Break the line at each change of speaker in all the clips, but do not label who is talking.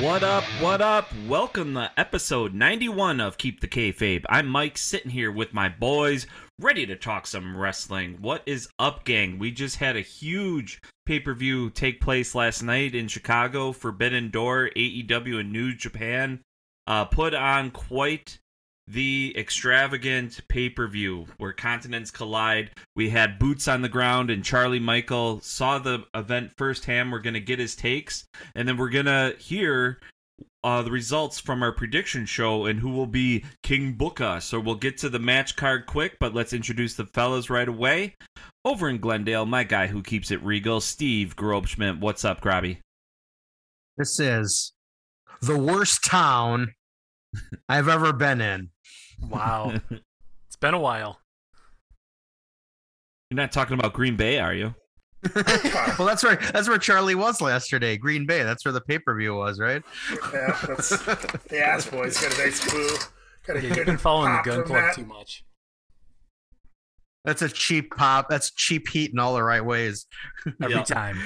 What up? What up? Welcome to episode 91 of Keep the Kayfabe. I'm Mike, sitting here with my boys, ready to talk some wrestling. What is up, gang? We just had a huge pay per view take place last night in Chicago. Forbidden Door, AEW, and New Japan uh, put on quite the extravagant pay per view where continents collide. We had boots on the ground, and Charlie Michael saw the event firsthand. We're going to get his takes, and then we're going to hear uh, the results from our prediction show and who will be King Booker. So we'll get to the match card quick, but let's introduce the fellas right away. Over in Glendale, my guy who keeps it regal, Steve Grobschmidt. What's up, Grabby?
This is the worst town I've ever been in.
Wow. it's been a while.
You're not talking about Green Bay, are you?
well, that's where that's where Charlie was yesterday, Green Bay. That's where the pay per view was, right?
Yeah, that's the ass boys got a nice clue. Got a
You've been following the
Gunn
Club
that.
too much.
That's a cheap pop. That's cheap heat in all the right ways.
Every
Yeah.
time.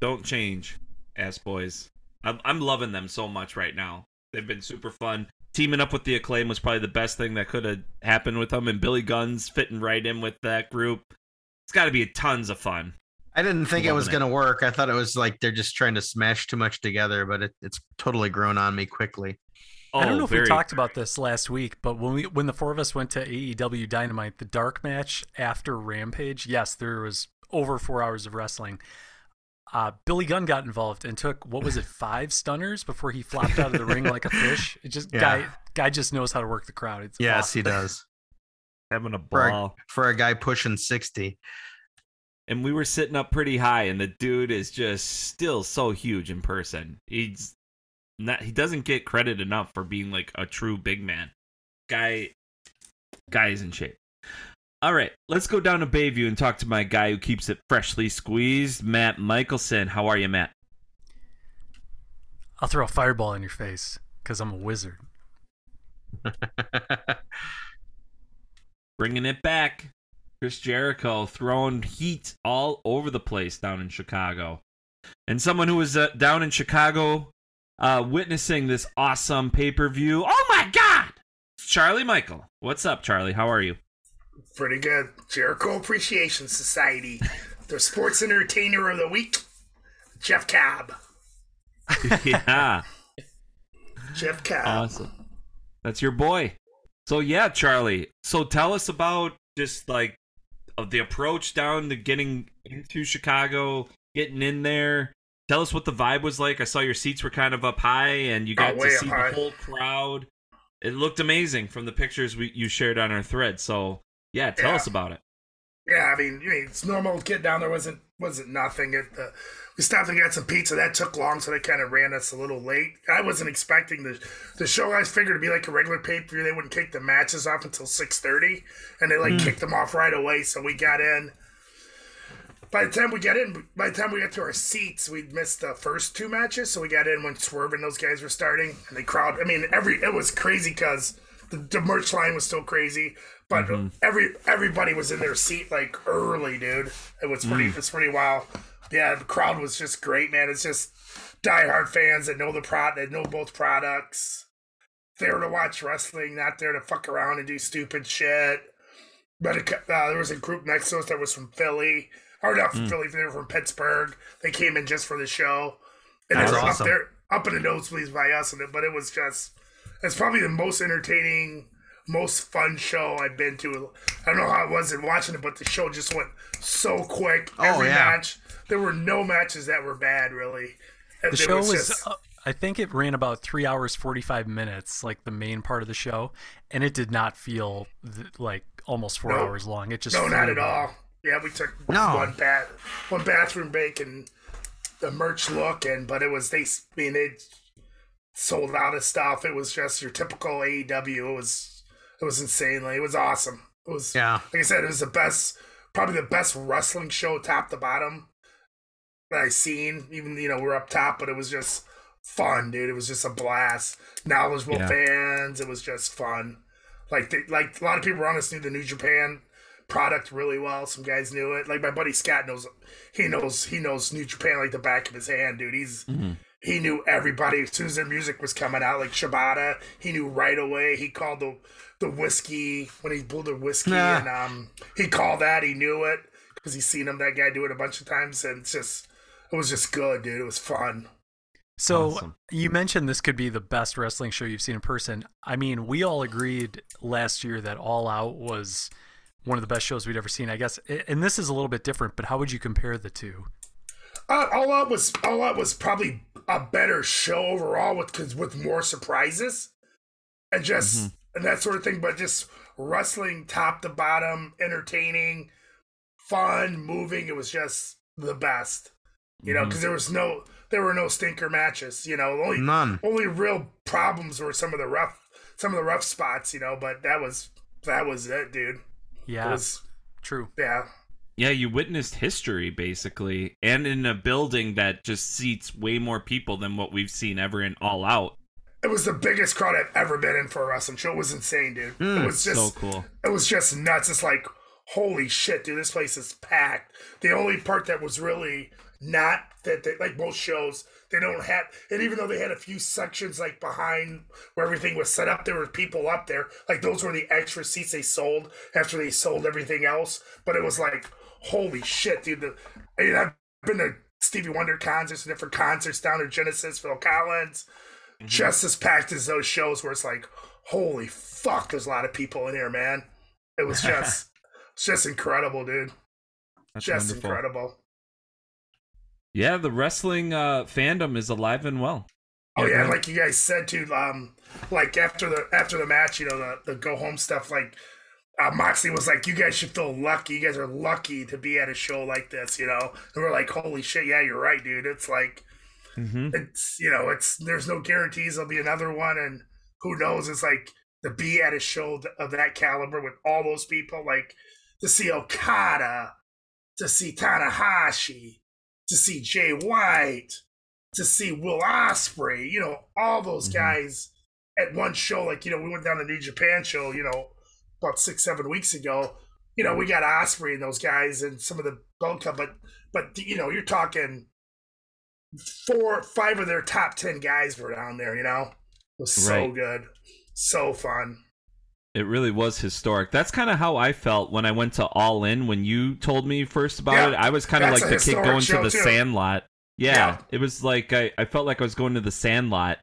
Don't change, ass boys. I'm, I'm loving them so much right now. They've been super fun. Teaming up with the acclaim was probably the best thing that could have happened with them, and Billy Gunn's fitting right in with that group. It's got to be tons of fun.
I didn't think it was going to work. I thought it was like they're just trying to smash too much together, but it, it's totally grown on me quickly.
Oh,
I don't oh, know if
very
we talked about this last week, but when we when the four of us went to AEW Dynamite, the dark match after Rampage, yes, there was over four hours of wrestling. Uh, Billy Gunn got involved and took what was it, five stunners before he flopped out of the ring like a fish. It just
Yeah.
guy guy just knows how to work the crowd. It's
Yes,
awesome.
he does.
having a
For a,
ball.
for a guy pushing 60.
and we were sitting up pretty high and the dude is just still so huge in person he's not he doesn't get credit enough for being like a true big man guy guy is in shape all right let's go down to bayview and talk to my guy who keeps it freshly squeezed matt michelson. How are you matt?
I'll throw a fireball in your face because I'm a wizard.
bringing it back. Chris jericho throwing heat all over the place down in chicago. And someone who was uh, down in chicago uh, witnessing this awesome pay-per-view. Oh my god! It's charlie michael. What's up charlie? How are you
Pretty good. Jericho Appreciation Society. The sports entertainer of the week. Jeff Cobb.
yeah
Jeff Cobb.
awesome that's your boy so yeah charlie so tell us about just like of the approach down to getting into chicago getting in there tell us what the vibe was like i saw your seats were kind of up high and you oh, got
Oh,
to see the whole crowd it looked amazing from the pictures we, you shared on our thread so yeah tell
Yeah.
us about it
Yeah, I mean, I mean, it's normal to get down there. wasn't wasn't nothing. It, uh, we stopped and got some pizza. That took long, so they kind of ran us a little late. I wasn't expecting the the show. I figured it'd be like a regular pay per view. They wouldn't kick the matches off until six thirty, and they like kicked them off right away. So we got in. By the time we got in, by the time we got to our seats, we'd missed the first two matches. So we got in when Swerve and those guys were starting, and the crowd. I mean, every it was crazy because the, the merch line was still crazy, but mm-hmm. every everybody was in their seat like early, dude. It was pretty. Mm. It's pretty wild. Yeah, the crowd was just great, man. It's just diehard fans that know the product, that know both products. There to watch wrestling, not there to fuck around and do stupid shit. But it, uh, there was a group next to us that was from Philly, or not from mm. Philly. They were from Pittsburgh. They came in just for the show, and
That's
they were
awesome.
up there, up in the nosebleeds by us. And it, but it was just, it's probably the most entertaining, most fun show I've been to. I don't know how it was in watching it, but the show just went so quick.
Oh,
Every
yeah.
match, there were no matches that were bad, really.
The show was,
just-
uh, I think it ran about three hours, 45 minutes, like the main part of the show. And it did not feel th- like almost four
No.
hours long. It just
no, not at
by.
all. Yeah, we took
No.
one bat, one bathroom break, and the merch look, and but it was they. I mean, it sold out of stuff. It was just your typical AEW. It was it was insane. Like, it was awesome. It was
Yeah.
like I said, it was the best, probably the best wrestling show, top to bottom, that I seen. Even you know we're up top, but it was just fun, dude. It was just a blast. Knowledgeable
Yeah.
fans. It was just fun. Like they, like a lot of people around us knew the New Japan product really well. Some guys knew it. Like my buddy Scott knows. He knows he knows New Japan like the back of his hand, dude. He's mm-hmm. He knew everybody as soon as their music was coming out. Like Shibata, he knew right away. He called the the whiskey when he blew the whiskey,
Nah.
and um, he called that. He knew it because he's seen him that guy do it a bunch of times, and it's just it was just good, dude. It was fun.
So
Awesome.
you mentioned this could be the best wrestling show you've seen in person. I mean, we all agreed last year that All Out was one of the best shows we'd ever seen. I guess, and this is a little bit different. But how would you compare the two?
Uh, All Out was All Out was probably a better show overall with cause with more surprises and just and that sort of thing. But just wrestling top to bottom, entertaining, fun, moving. It was just the best. You know, because there was no there were no stinker matches. You know, only
None.
only real problems were some of the rough some of the rough spots. You know, but that was that was it, dude. It
Yeah,
was
true.
yeah.
Yeah, you witnessed history basically, and in a building that just seats way more people than what we've seen ever in All Out.
It was the biggest crowd I've ever been in for a wrestling show. It was insane, dude. it hmm, was just
so cool.
it was just nuts. It's like, holy shit, dude, this place is packed. The only part that was really not that they, like most shows, they don't have and even though they had a few sections like behind where everything was set up, there were people up there. Like those were the extra seats they sold after they sold everything else. But it was like, holy shit, dude. The, I mean, I've been to Stevie Wonder concerts, different concerts down at Genesis, Phil Collins just as packed as those shows where it's like, holy fuck, there's a lot of people in here, man. It was just, it's just incredible, dude.
That's
just
wonderful.
incredible.
Yeah, the wrestling uh, fandom is alive and well.
Oh
Yeah,
yeah, like you guys said too. Um, like after the after the match, you know, the the go home stuff. Like uh, Moxley was like, "You guys should feel lucky. You guys are lucky to be at a show like this." You know, and we're like, "Holy shit, yeah, you're right, dude." It's like
Mm-hmm.
it's you know, it's there's no guarantees there'll be another one, and who knows? It's like to be at a show of that caliber with all those people, like to see Okada, to see Tanahashi, to see Jay White, to see Will Ospreay, you know, all those
Mhm.
guys at one show. Like you know, we went down to New Japan show, you know, about six seven weeks ago. You know, we got Ospreay and those guys and some of the Gold Cup, but but you know, you're talking four, five of their top ten guys were down there. You know, it was so
Right.
good, so fun.
It really was historic. That's kind of how I felt when I went to All In when you told me first about
Yeah,
it. I was kind of like the kid going to the
too.
Sandlot. Yeah,
Yeah.
it was like I, I felt like I was going to the Sandlot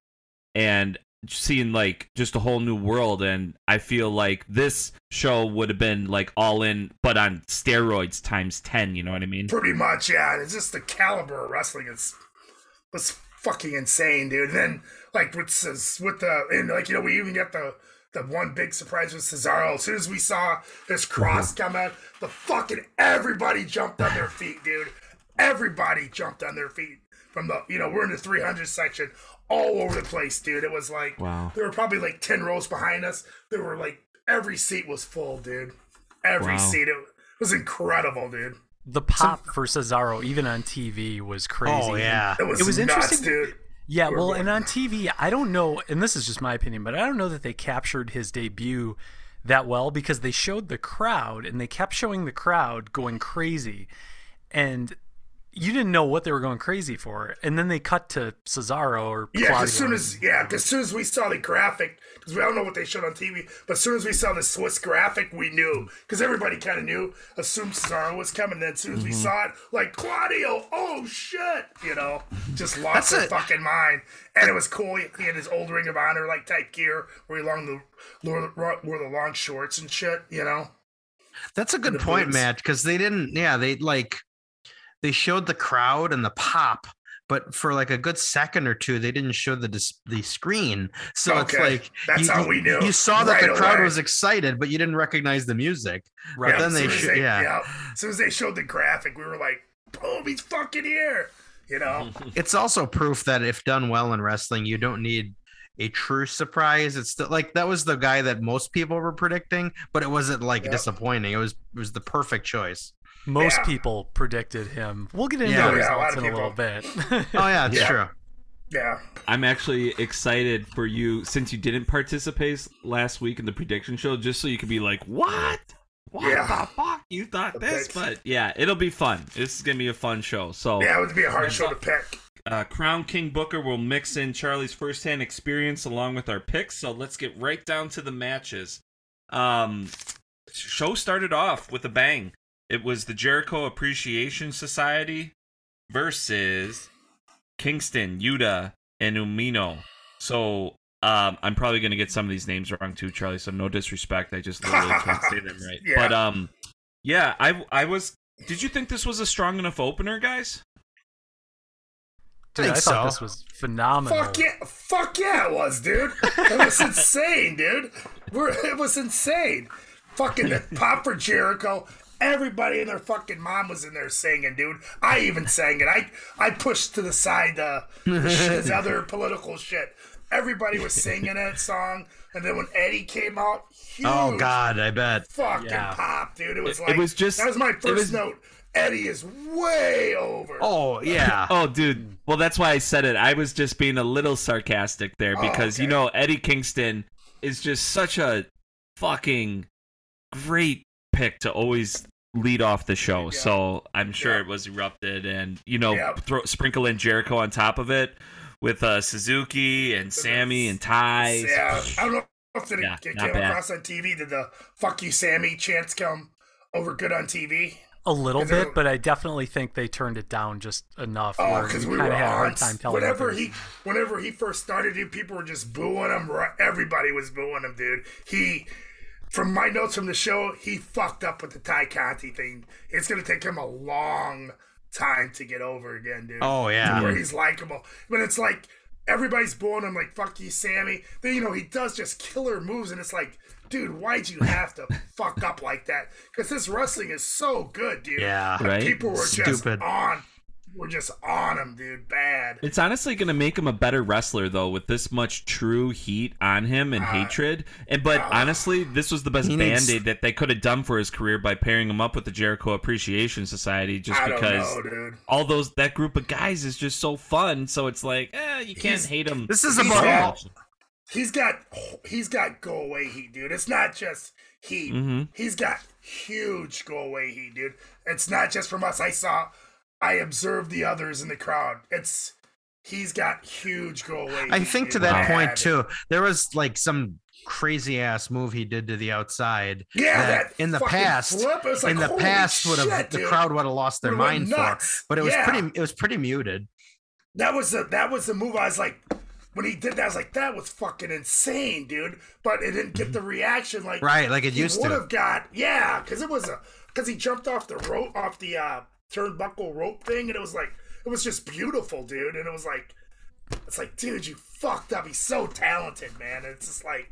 and seeing like just a whole new world. And I feel like this show would have been like All In, but on steroids times ten. You know what I mean?
Pretty much, yeah. And it's just the caliber of wrestling is was fucking insane, dude. And then like with with the and like you know we even get the the one big surprise with Cesaro. As soon as we saw this uh-huh. cross come out, the fucking everybody jumped on their feet, dude. Everybody jumped on their feet from the you know we're in the 300 section all over the place, dude. It was like
Wow.
there were probably like 10 rows behind us. There were like every seat was full, dude. Every
Wow.
seat. It was incredible, dude.
The pop for Cesaro, even on TV, was crazy.
Oh yeah.
It was,
It was
nuts,
interesting-
dude.
Yeah, well, and on TV, I don't know, and this is just my opinion, but I don't know that they captured his debut that well because they showed the crowd and they kept showing the crowd going crazy. And you didn't know what they were going crazy for. And then they cut to Cesaro or
Yeah,
Claudio.
as soon as yeah, 'cause as soon as we saw the graphic, because we don't know what they showed on TV, but as soon as we saw the Swiss graphic, we knew because everybody kind of knew, assumed Cesaro was coming. Then as soon as
Mm-hmm.
we saw it, like Claudio, oh shit, you know, just lost
That's
their
it.
fucking mind. And it was cool. He, he had his old Ring of Honor like type gear, where he long the wore, the- wore the long shorts and shit, you know.
That's a good point,
boots.
Matt, because they didn't. Yeah, they like they showed the crowd and the pop, but for like a good second or two, they didn't show the dis- the screen. So it's like
that's
you,
how we knew
You saw that the crowd
away.
was excited, but you didn't recognize the music.
right.
then they
soon as
sho- yeah.
As soon as they showed the graphic, we were like, boom, he's fucking here. You know,
It's also proof that if done well in wrestling, you don't need a true surprise. It's still like that was the guy that most people were predicting, but it wasn't like
Yep.
disappointing. It was it was the perfect choice.
Most
Yeah.
people predicted him. We'll get into
Yeah.
the
Yeah, a
results in a little bit.
Oh yeah, it's
Yeah.
true.
yeah.
I'm actually excited for you since you didn't participate last week in the prediction show, just so you could be like, "What? What
Yeah.
the fuck? You thought
The
this?"
picks.
But yeah, it'll be fun. This is gonna be a fun show. So
Yeah, it would be a hard show to pick.
uh, Crown King Booker will mix in Charlie's firsthand experience along with our picks. So let's get right down to the matches. Um, show started off with a bang. It was the Jericho Appreciation Society versus Kingston, Yuta, and Umino. So um, I'm probably gonna get some of these names wrong too, Charlie. So no disrespect. I just literally can't say them right.
Yeah.
But um, yeah, I I was. Did you think this was a strong enough opener, guys?
Dude, I
think
thought
so.
this was phenomenal.
Fuck yeah, fuck yeah, it was, dude. It was insane, dude. We're, it was insane. Fucking the pop for Jericho. Everybody and their fucking mom was in there singing, dude. I even sang it. I I pushed to the side uh, his other political shit. Everybody was singing that song, and then when Eddie came out, huge
Oh god, I bet.
fucking
Yeah.
pop, dude. It was like
it was just-
that was my first
was-
note. Eddie is way over.
Oh yeah.
Oh, dude. Well, that's why I said it. I was just being a little sarcastic there
Oh,
because you know Eddie Kingston is just such a fucking great pick to always lead off the show.
Yeah.
So I'm sure
Yeah.
it was erupted, and you know,
Yep.
throw, sprinkle in Jericho on top of it with uh, Suzuki and Sammy and Tay.
Yeah, I don't know if it,
Yeah,
it
not
came
bad.
across on TV. Did the "fuck you, Sammy" chants come over good on TV?
A little bit, but I definitely think they turned it down just enough.
Oh, because we
kind
were
of had a hard time telling.
Whenever he, whenever he first started, dude, people were just booing him. Everybody was booing him, dude. He, from my notes from the show, he fucked up with the Tay Conti thing. It's gonna take him a long time to get over again, dude.
Oh
to
yeah.
where he's likable. But it's like everybody's booing him like "fuck you, Sammy." Then you know he does just killer moves, and it's like, dude, why'd you have to fuck up like that? Because this wrestling is so good, dude.
Yeah.
Right?
People were just
Stupid.
on, were just on him, dude. Bad.
It's honestly going to make him a better wrestler, though, with this much true heat on him and hatred. And but honestly, this was the best band aid that they could have done for his career by pairing him up with the Jericho Appreciation Society, just
I don't
because
know, dude.
all those that group of guys is just so fun. So it's like, eh, you can't
He's-
hate him.
This is
He's
about
got-
all.
He's got he's got go away heat, dude. It's not just heat.
Mhm.
He's got huge go away heat, dude. It's not just from us. I saw, I observed the others in the crowd. It's he's got huge go away.
I think to that point too, there was like some crazy ass move he did to the outside.
Yeah,
that
that
in the past,
flip, it was like,
in the past would have the
dude.
crowd would have lost their mind for. But it was
Yeah.
pretty. It was pretty muted.
That was the that was the move. I was like, when he did that, I was like, that was fucking insane, dude. But it didn't get the reaction like
Right, like it used
would have got. Yeah, because it was a because he jumped off the rope off the uh, turnbuckle rope thing, and it was like it was just beautiful, dude. And it was like, it's like, dude, you fucked up. He's so talented, man. And it's just like,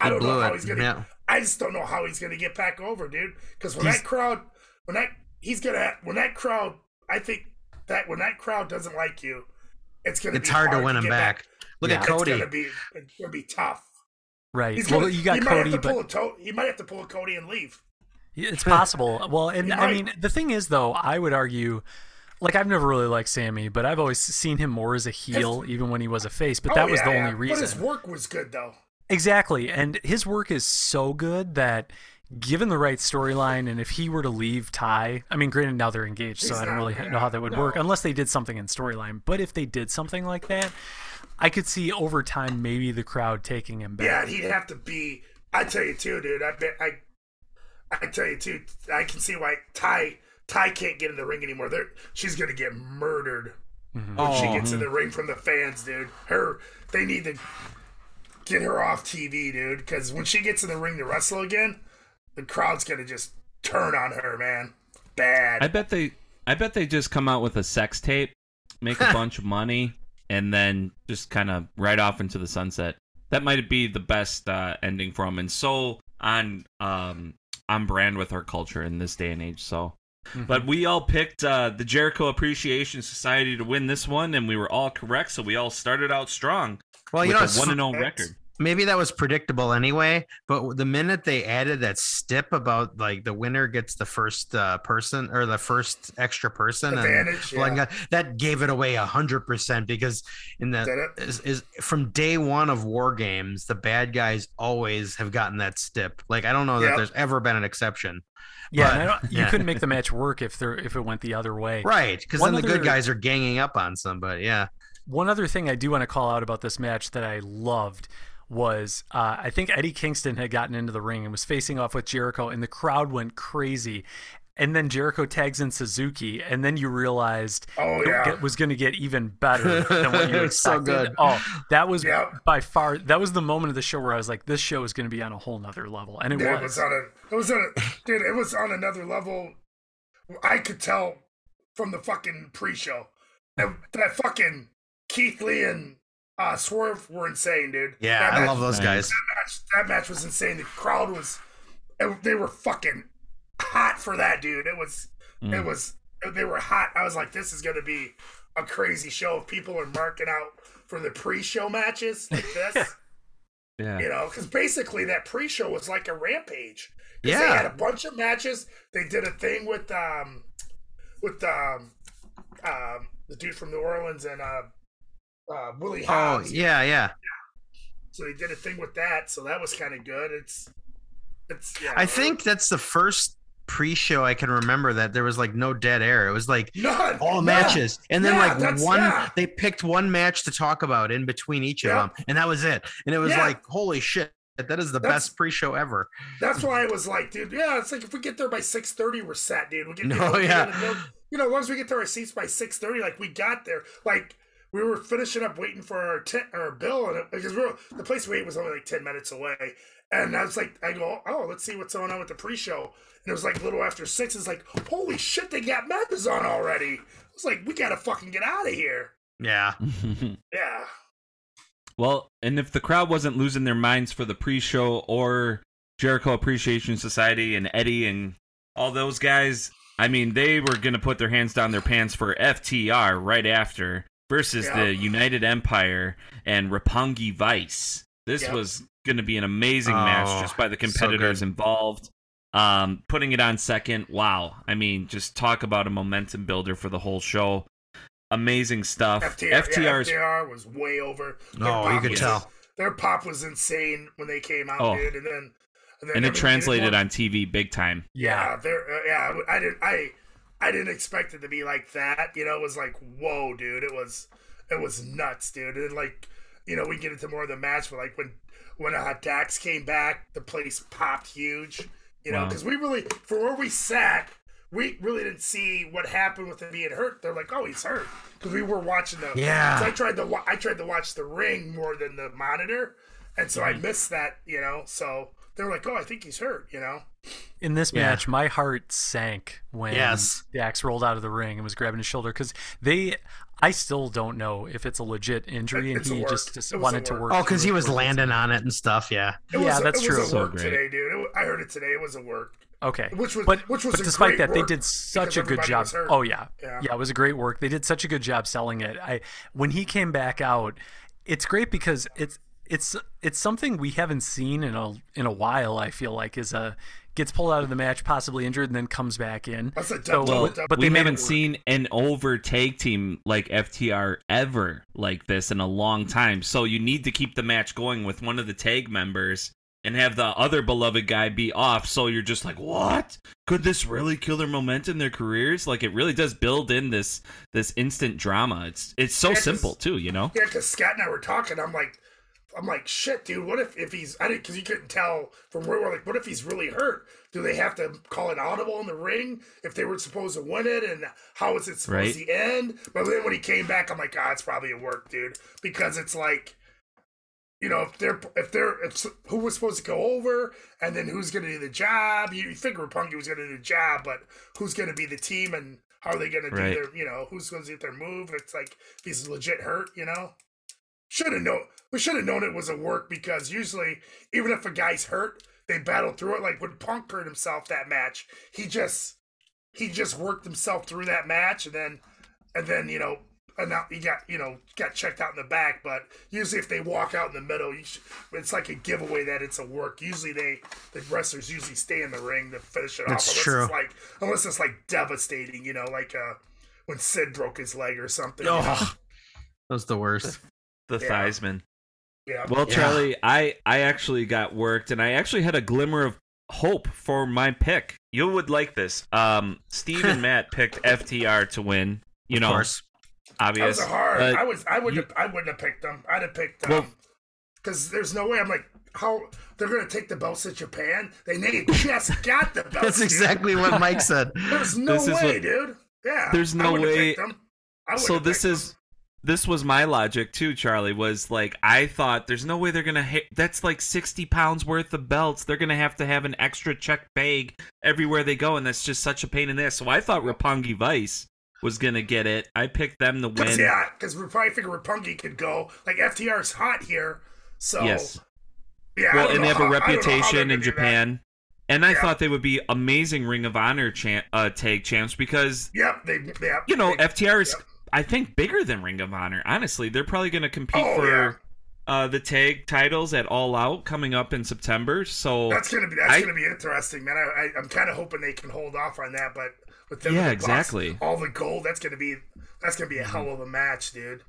I don't know how
it,
he's gonna.
yeah.
I just don't know how he's gonna get back over, dude. Because when
He's-
that crowd, when that he's gonna when that crowd, I think that when that crowd doesn't like you, it's gonna.
It's
be
hard to win him
get
back. Look at Cody.
It's gonna be it's gonna be tough.
right.
He's
well,
gonna,
you got
he might
Cody,
have to
but
pull a to- he might have to pull a Cody and leave.
It's possible. Well, and I mean, the thing is, though, I would argue, like, I've never really liked Sammy, but I've always seen him more as a heel, even when he was a face. But oh, that
Oh,
was
yeah,
the
yeah.
only reason.
But his work was good though.
Exactly. And his work is so good that given the right storyline and if he were to leave Tay, I mean granted now they're engaged, so
He's
I don't really
yeah,
know how that would work unless they did something in storyline. But if they did something like that, I could see over time maybe the crowd taking him back.
Yeah, he'd have to be. I tell you too, dude. I bet I. I tell you too. I can see why Tay Tay can't get in the ring anymore. They're, she's gonna get murdered when she
Oh,
gets in the ring from the fans, dude. Her they need to get her off TV, dude. Because when she gets in the ring to wrestle again, the crowd's gonna just turn on her, man. Bad.
I bet they I bet they just come out with a sex tape, make a bunch of money, and then just kind of ride off into the sunset. That might be the best uh, ending for them, and so on um on brand with our culture in this day and age. So But we all picked uh, the Jericho Appreciation Society to win this one, and we were all correct. So we all started out strong
Well, you know,
a one and zero record.
Maybe that was predictable anyway. But the minute they added that stip about like the winner gets the first uh, person or the first extra person,
Advantage,
blood
yeah.
guy, that gave it away a hundred percent because in
Did
the
it?
is, is from day one of war games, the bad guys always have gotten that stip. Like I don't know that there's ever been an exception.
Yeah,
But-
I don't, you
yeah.
couldn't make the match work if there if it went the other way.
Right, because
One
then the good guys are ganging up on somebody. Yeah.
One other thing I do want to call out about this match that I loved was uh, I think Eddie Kingston had gotten into the ring and was facing off with Jericho, and the crowd went crazy. And then Jericho tags in Suzuki, and then you realized
Oh,
it
yeah.
get- was going to get even better than what you
It was so
expected.
good.
Oh, that was
Yep.
by far that was the moment of the show where I was like, this show is going to be on a whole nother level, and it was.
it was on a, it was on a, dude, it was on another level. I could tell from the fucking pre-show that, that fucking Keith Lee and uh, Swerve were insane, dude.
Yeah,
that
I
match,
love those guys.
That match, that match was insane. The crowd was, they were fucking hot for that, dude. It was,
Mm.
it was, they were hot. I was like, this is gonna be a crazy show. If people are marking out for the pre-show matches like this.
Yeah.
You know, because basically that pre-show was like a rampage.
Yeah.
they had a bunch of matches. They did a thing with um, with um, um, the dude from New Orleans and uh, uh, Willie
Oh yeah, yeah.
So they did a thing with that. So that was kind of good. It's, it's. Yeah,
I think that's the first pre-show I can remember that there was like no dead air. It was like
none
all matches, and then
Yeah,
like one.
yeah.
They picked one match to talk about in between each of them, and that was it. And it was like, holy shit, that is the
That's-
best pre-show ever.
That's why I was like, dude, yeah, it's like if we get there by six thirty, we're set, dude. We get
No,
you know,
yeah.
You know, as long as we get to our seats by six thirty, like we got there, like we were finishing up waiting for our tent our bill, and it, because we were, the place we ate was only like ten minutes away, and I was like, I go, oh, let's see what's going on with the pre-show, and it was like a little after six. It's like, holy shit, they got matches on already. I was like, we gotta fucking get out of here.
Yeah,
Yeah,
well, and if the crowd wasn't losing their minds for the pre-show or Jericho Appreciation Society and Eddie and all those guys, I mean, they were going to put their hands down their pants for FTR right after versus
Yeah.
the United Empire and Roppongi Vice. This
Yep.
was going to be an amazing
Oh,
match just by the
so
competitors involved. Um, putting it on second, wow. I mean, just talk about a momentum builder for the whole show. Amazing stuff.
FTR, yeah, FTR was way over. Their
Oh, you could
was-
tell.
Their pop was insane when they came out,
Oh.
dude, and then. then
and it translated on TV big time.
Yeah, there. Uh, yeah, I didn't. I I didn't expect it to be like that. You know, it was like, whoa, dude. It was it was nuts, dude. And like, you know, we get into more of the match, but like when when uh, Dax came back, the place popped huge. You know,
Wow.
because we really, for where we sat, we really didn't see what happened with him being hurt. They're like, oh, he's hurt because we were watching the.
Yeah.
'cause I tried to. wa- I tried to watch the ring more than the monitor, and so I missed that. You know, so they're like, oh, I think he's hurt. You know.
In this
Yeah.
match, my heart sank when
Yes.
Dax rolled out of the ring and was grabbing his shoulder because they. I still don't know if it's a legit injury and
It's
he just, just
It was a
wanted to
work.
work.
Oh, because he was landing on it and stuff. Yeah.
It
Yeah, that's
it was
true.
a
So
work
great.
today, dude. It, I heard it today. It was a work.
Okay,
Which was-
but
which was
but despite
great
that, they did such a good job. Oh yeah.
Yeah.
yeah, it was a great work. They did such a good job selling it. I when he came back out, it's great because it's it's it's something we haven't seen in a in a while. I feel like is a gets pulled out of the match, possibly injured, and then comes back in.
That's a
So,
double-
Well,
double-
but
we haven't seen an overtake team like FTR ever like this in a long time. So you need to keep the match going with one of the tag members and have the other beloved guy be off. So you're just like, what? Could this really kill their momentum, their careers? Like it really does build in this this instant drama. It's it's so
Yeah, 'cause-
simple too, you know.
Yeah, because Scott and I were talking. I'm like, I'm like, shit, dude. What if if he's? I didn't because you couldn't tell from where we're like. What if he's really hurt? Do they have to call an audible in the ring if they were supposed to win it? And how is it supposed
Right.
to end? But then when he came back, I'm like, ah, it's probably a work, dude, because it's like. You know, if they're if they're if, who was supposed to go over, and then who's going to do the job? You, you figure Punky was going to do the job, but who's going to be the team, and how are they going to do
Right.
their? You know, who's going to get their move? It's like if he's legit hurt, you know should have known we should have known it was a work because usually even if a guy's hurt they battle through it like when punk hurt himself that match he just he just worked himself through that match, and then and then you know. And now he got you know got checked out in the back, but usually if they walk out in the middle, you should, it's like a giveaway that it's a work. Usually they the wrestlers usually stay in the ring to finish it
That's
off. Unless
true.
it's like unless it's like devastating, you know, like uh when Sid broke his leg or something. you know?
Oh, that was the worst.
The
Yeah.
Theismann.
Yeah.
Well,
Yeah.
Charlie, I I actually got worked, and I actually had a glimmer of hope for my pick. You would like this. Um, Steve and Matt picked FTR to win. You
of
know,
course.
That was a hard.
but
I was. I would.
you-
have I wouldn't have picked them. I'd have picked
them.
um, because there's no way. I'm like, how they're gonna take the belts to Japan? They they just got the belts.
That's
dude.
exactly what Mike said.
There's no
This is
way,
what-
dude. Yeah.
There's no
wouldn't have
way-
picked them. I
so
have
this
picked
is
them.
This was my logic too charlie was like i thought there's no way they're gonna hit that's like 60 pounds worth of belts they're gonna have to have an extra check bag everywhere they go and that's just such a pain in the ass so i thought Roppongi Vice was gonna get it i picked them to
Cause,
win
yeah, because we probably figure Roppongi could go. Like FTR's hot here, so
yes
yeah.
Well and they have a
how- I don't know how they're
reputation in japan and i
Yeah.
thought they would be amazing ring of honor uh, tag champs because
Yep, they. Yeah,
you know
they,
ftr is
yep.
I think bigger than ring of honor honestly they're probably gonna compete
Oh,
for
yeah.
uh, the tag titles at All Out coming up in September. So
That's gonna be that's
I-
gonna be interesting, man. I, I I'm kind of hoping they can hold off on that, but with them
Yeah,
the
exactly.
all the gold, that's gonna be that's gonna be
Mm-hmm.
a hell of a match, dude.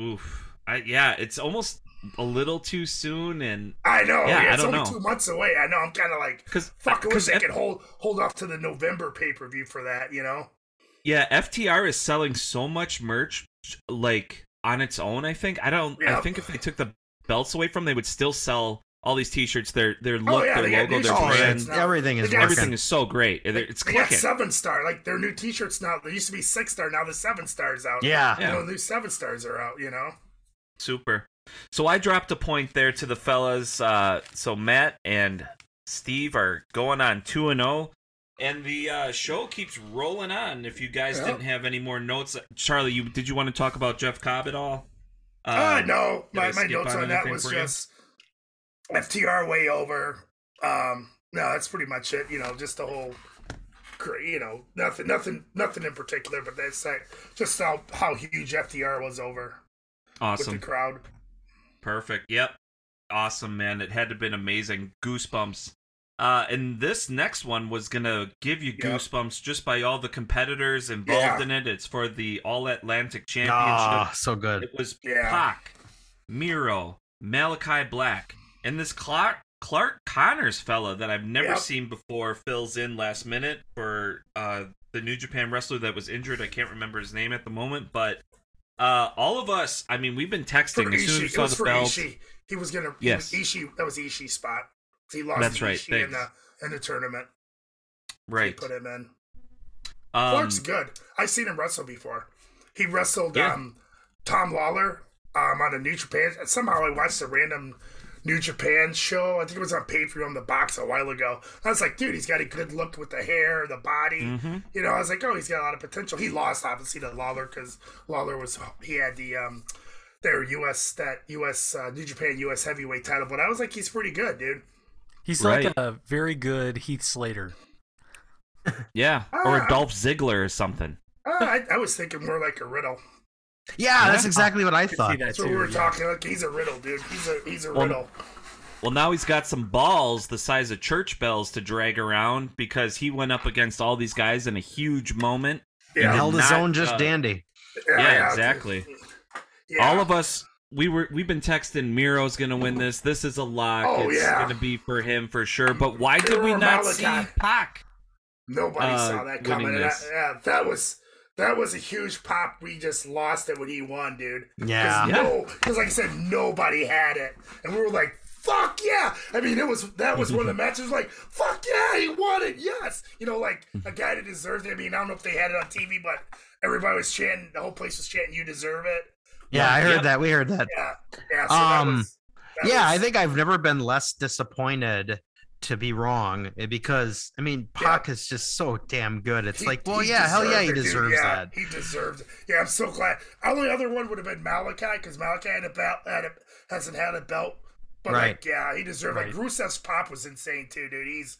oof, I, yeah, it's almost a little too soon, and
I know.
Yeah,
Yeah, it's only
know.
two months away. I know. I'm kind of like,
because
fuck. I wish they could hold hold off to the November pay per view for that. You know?
Yeah, FTR is selling so much merch, like on its own. I think I don't. I think if they took the belts away from, them, they would still sell all these T-shirts. Their their
Oh,
look,
yeah,
their logo, their
Oh,
brand,
now.
everything is
They got-
working.
everything is so great. It- It's
They got
clicking.
seven star. Like their new T-shirts now. There used to be six star. Now the seven stars out.
Yeah.
You know, new seven stars are out. You know?
Super. So I dropped a point there to the fellas. Uh, so Matt and Steve are going on two and zero, and the uh, show keeps rolling on. If you guys
Yeah.
didn't have any more notes, Charlie, you did you want to talk about Jeff Cobb at all?
Uh,
Um,
no, my, my notes
on
on that was
for you?
just FTR way over. Um, no, that's pretty much it. You know, just the whole, you know, nothing, nothing, nothing in particular, but that's like just how how huge FTR was over with
Awesome.
the crowd.
Perfect. Yep. Awesome, man. It had to have been amazing. Goosebumps. Uh, and this next one was gonna give you
Yep.
goosebumps just by all the competitors involved
Yeah.
in it. It's for the All Atlantic Championship.
Ah, so good.
It was
Yeah.
Pac, Miro, Malachi Black, and this Clark Clark Connors fella that I've never
Yep.
seen before fills in last minute for uh, the New Japan wrestler that was injured. I can't remember his name at the moment, but uh, all of us, I mean, we've been
For
texting as soon as
Ishii,
we
it
saw
was
the
for
belt.
Ishii. He was gonna.
Yes.
Yes. Ishii. That was Ishii's spot. He lost
That's
to
right,
in the in the tournament. They
Right.
put him in.
Um,
Clark's good. I've seen him wrestle before. He wrestled
Yeah.
um, Tom Lawlor um, on a New Japan. Somehow I watched a random New Japan show. I think it was on Patreon, the box a while ago. I was like, dude, he's got a good look with the hair, the body.
Mm-hmm.
You know, I was like, oh, he's got a lot of potential. He lost obviously to Lawlor because Lawler was he had the um, their U.S. that U.S. Uh, New Japan U.S. heavyweight title, but I was like, he's pretty good, dude.
He's
Right.
like a very good Heath Slater.
yeah, or
Ah.
a Dolph Ziggler or something.
Uh, I, I was thinking more like a riddle.
Yeah, that's exactly what I
See
thought.
that
That's
too.
what we were
yeah.
talking. Like he's a riddle, dude. He's a he's a
Well,
riddle.
Well, now he's got some balls the size of church bells to drag around because he went up against all these guys in a huge moment.
He
Yeah.
held his own just
uh,
dandy.
Yeah, exactly.
Yeah.
All of us, we were we've been texting Miro's gonna win this. This is a lock.
Oh,
it's
yeah.
gonna be for him for sure. But why did we not
Malachi.
see Pac?
Nobody
uh,
saw that coming.
winning
And
this.
that, yeah, that was that was a huge pop. We just lost it when he won, dude.
Yeah.
Because no, because like I said, nobody had it, and we were like, "Fuck yeah!" I mean, it was that was one of the matches. Like, "Fuck yeah, he won it!" Yes, you know, like a guy that deserved it. I mean, I don't know if they had it on TV, but everybody was chanting. The whole place was chanting, "You deserve it."
Yeah, I heard
Yep.
that. We heard that.
Yeah, yeah. So
Um,
that was, that
yeah, I think I've never been less disappointed to be wrong eh, because I mean Pac is just so damn good. It's
He-
like, well, yeah, hell yeah, he
it,
deserves
Yeah,
that.
He deserved it. Yeah, I'm so glad. Only other one would have been Malachi because Malachi had a belt, had a, hasn't had a belt. But
Right.
like, yeah, he deserved.
Right.
Like Rusev's pop was insane too, dude. He's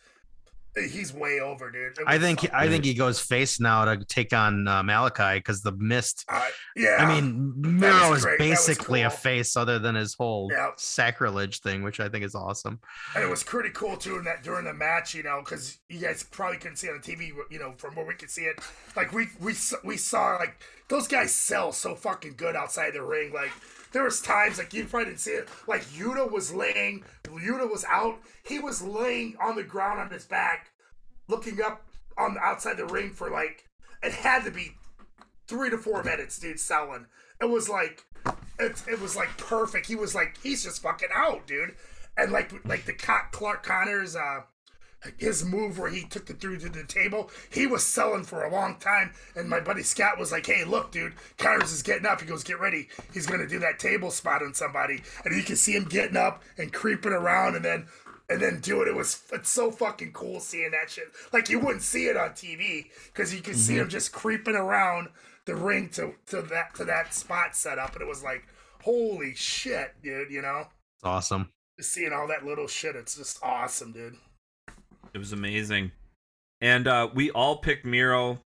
he's way over, dude.
I think
fucking-
I think he goes face now to take on uh, Malachi because the mist.
Uh, yeah.
I mean, Miro is
great. That was
basically a face other than his whole
Yeah.
sacrilege thing, which I think is awesome.
And it was pretty cool too in that during the match, you know, because you guys probably couldn't see it on the TV, you know, from where we could see it. Like we we we saw like those guys sell so fucking good outside the ring. Like there was times like you probably didn't see it. Like Yuta was laying, Yuta was out. He was laying on the ground on his back, looking up on the outside the ring for like it had to be three to four minutes, dude, selling. It was like it, it was like perfect. He was like he's just fucking out, dude. And like like the Clark Connors uh his move where he took it through to the table, he was selling for a long time. And my buddy Scott was like, "Hey, look, dude, Connors is getting up." He goes, "Get ready. He's gonna do that table spot on somebody." And you can see him getting up and creeping around, and then and then do it. It was it's so fucking cool seeing that shit. Like you wouldn't see it on TV because you could see mm-hmm. him just creeping around the ring to to that to that spot set up, and it was like, holy shit, dude. You know,
It's awesome.
just seeing all that little shit. It's just awesome, dude.
It was amazing. And uh, we all picked Miro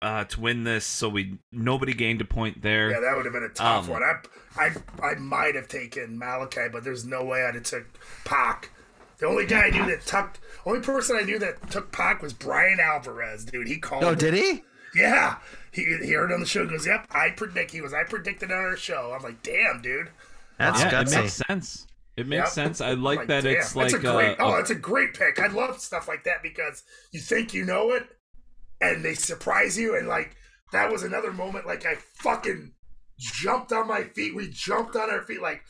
uh, to win this, so we nobody gained a point there.
Yeah, that would have been a tough
Um,
one. I, I, I might have taken Malachi, but there's no way I'd have took Pac. The only guy I knew that took, only person I knew that took Pac was Brian Alvarez, dude. He called.
Oh, did he?
Yeah, he, he heard on the show. Goes, yep, I predict. He was, I predicted on our show. I'm like, damn, dude.
That's
yeah, it makes sense. It makes
Yep.
sense. I like,
I'm
that
damn.
it's like
a great.
uh,
oh, it's a great pick. I love stuff like that because you think you know it, and they surprise you, and like that was another moment. Like I fucking jumped on my feet. We jumped on our feet. Like,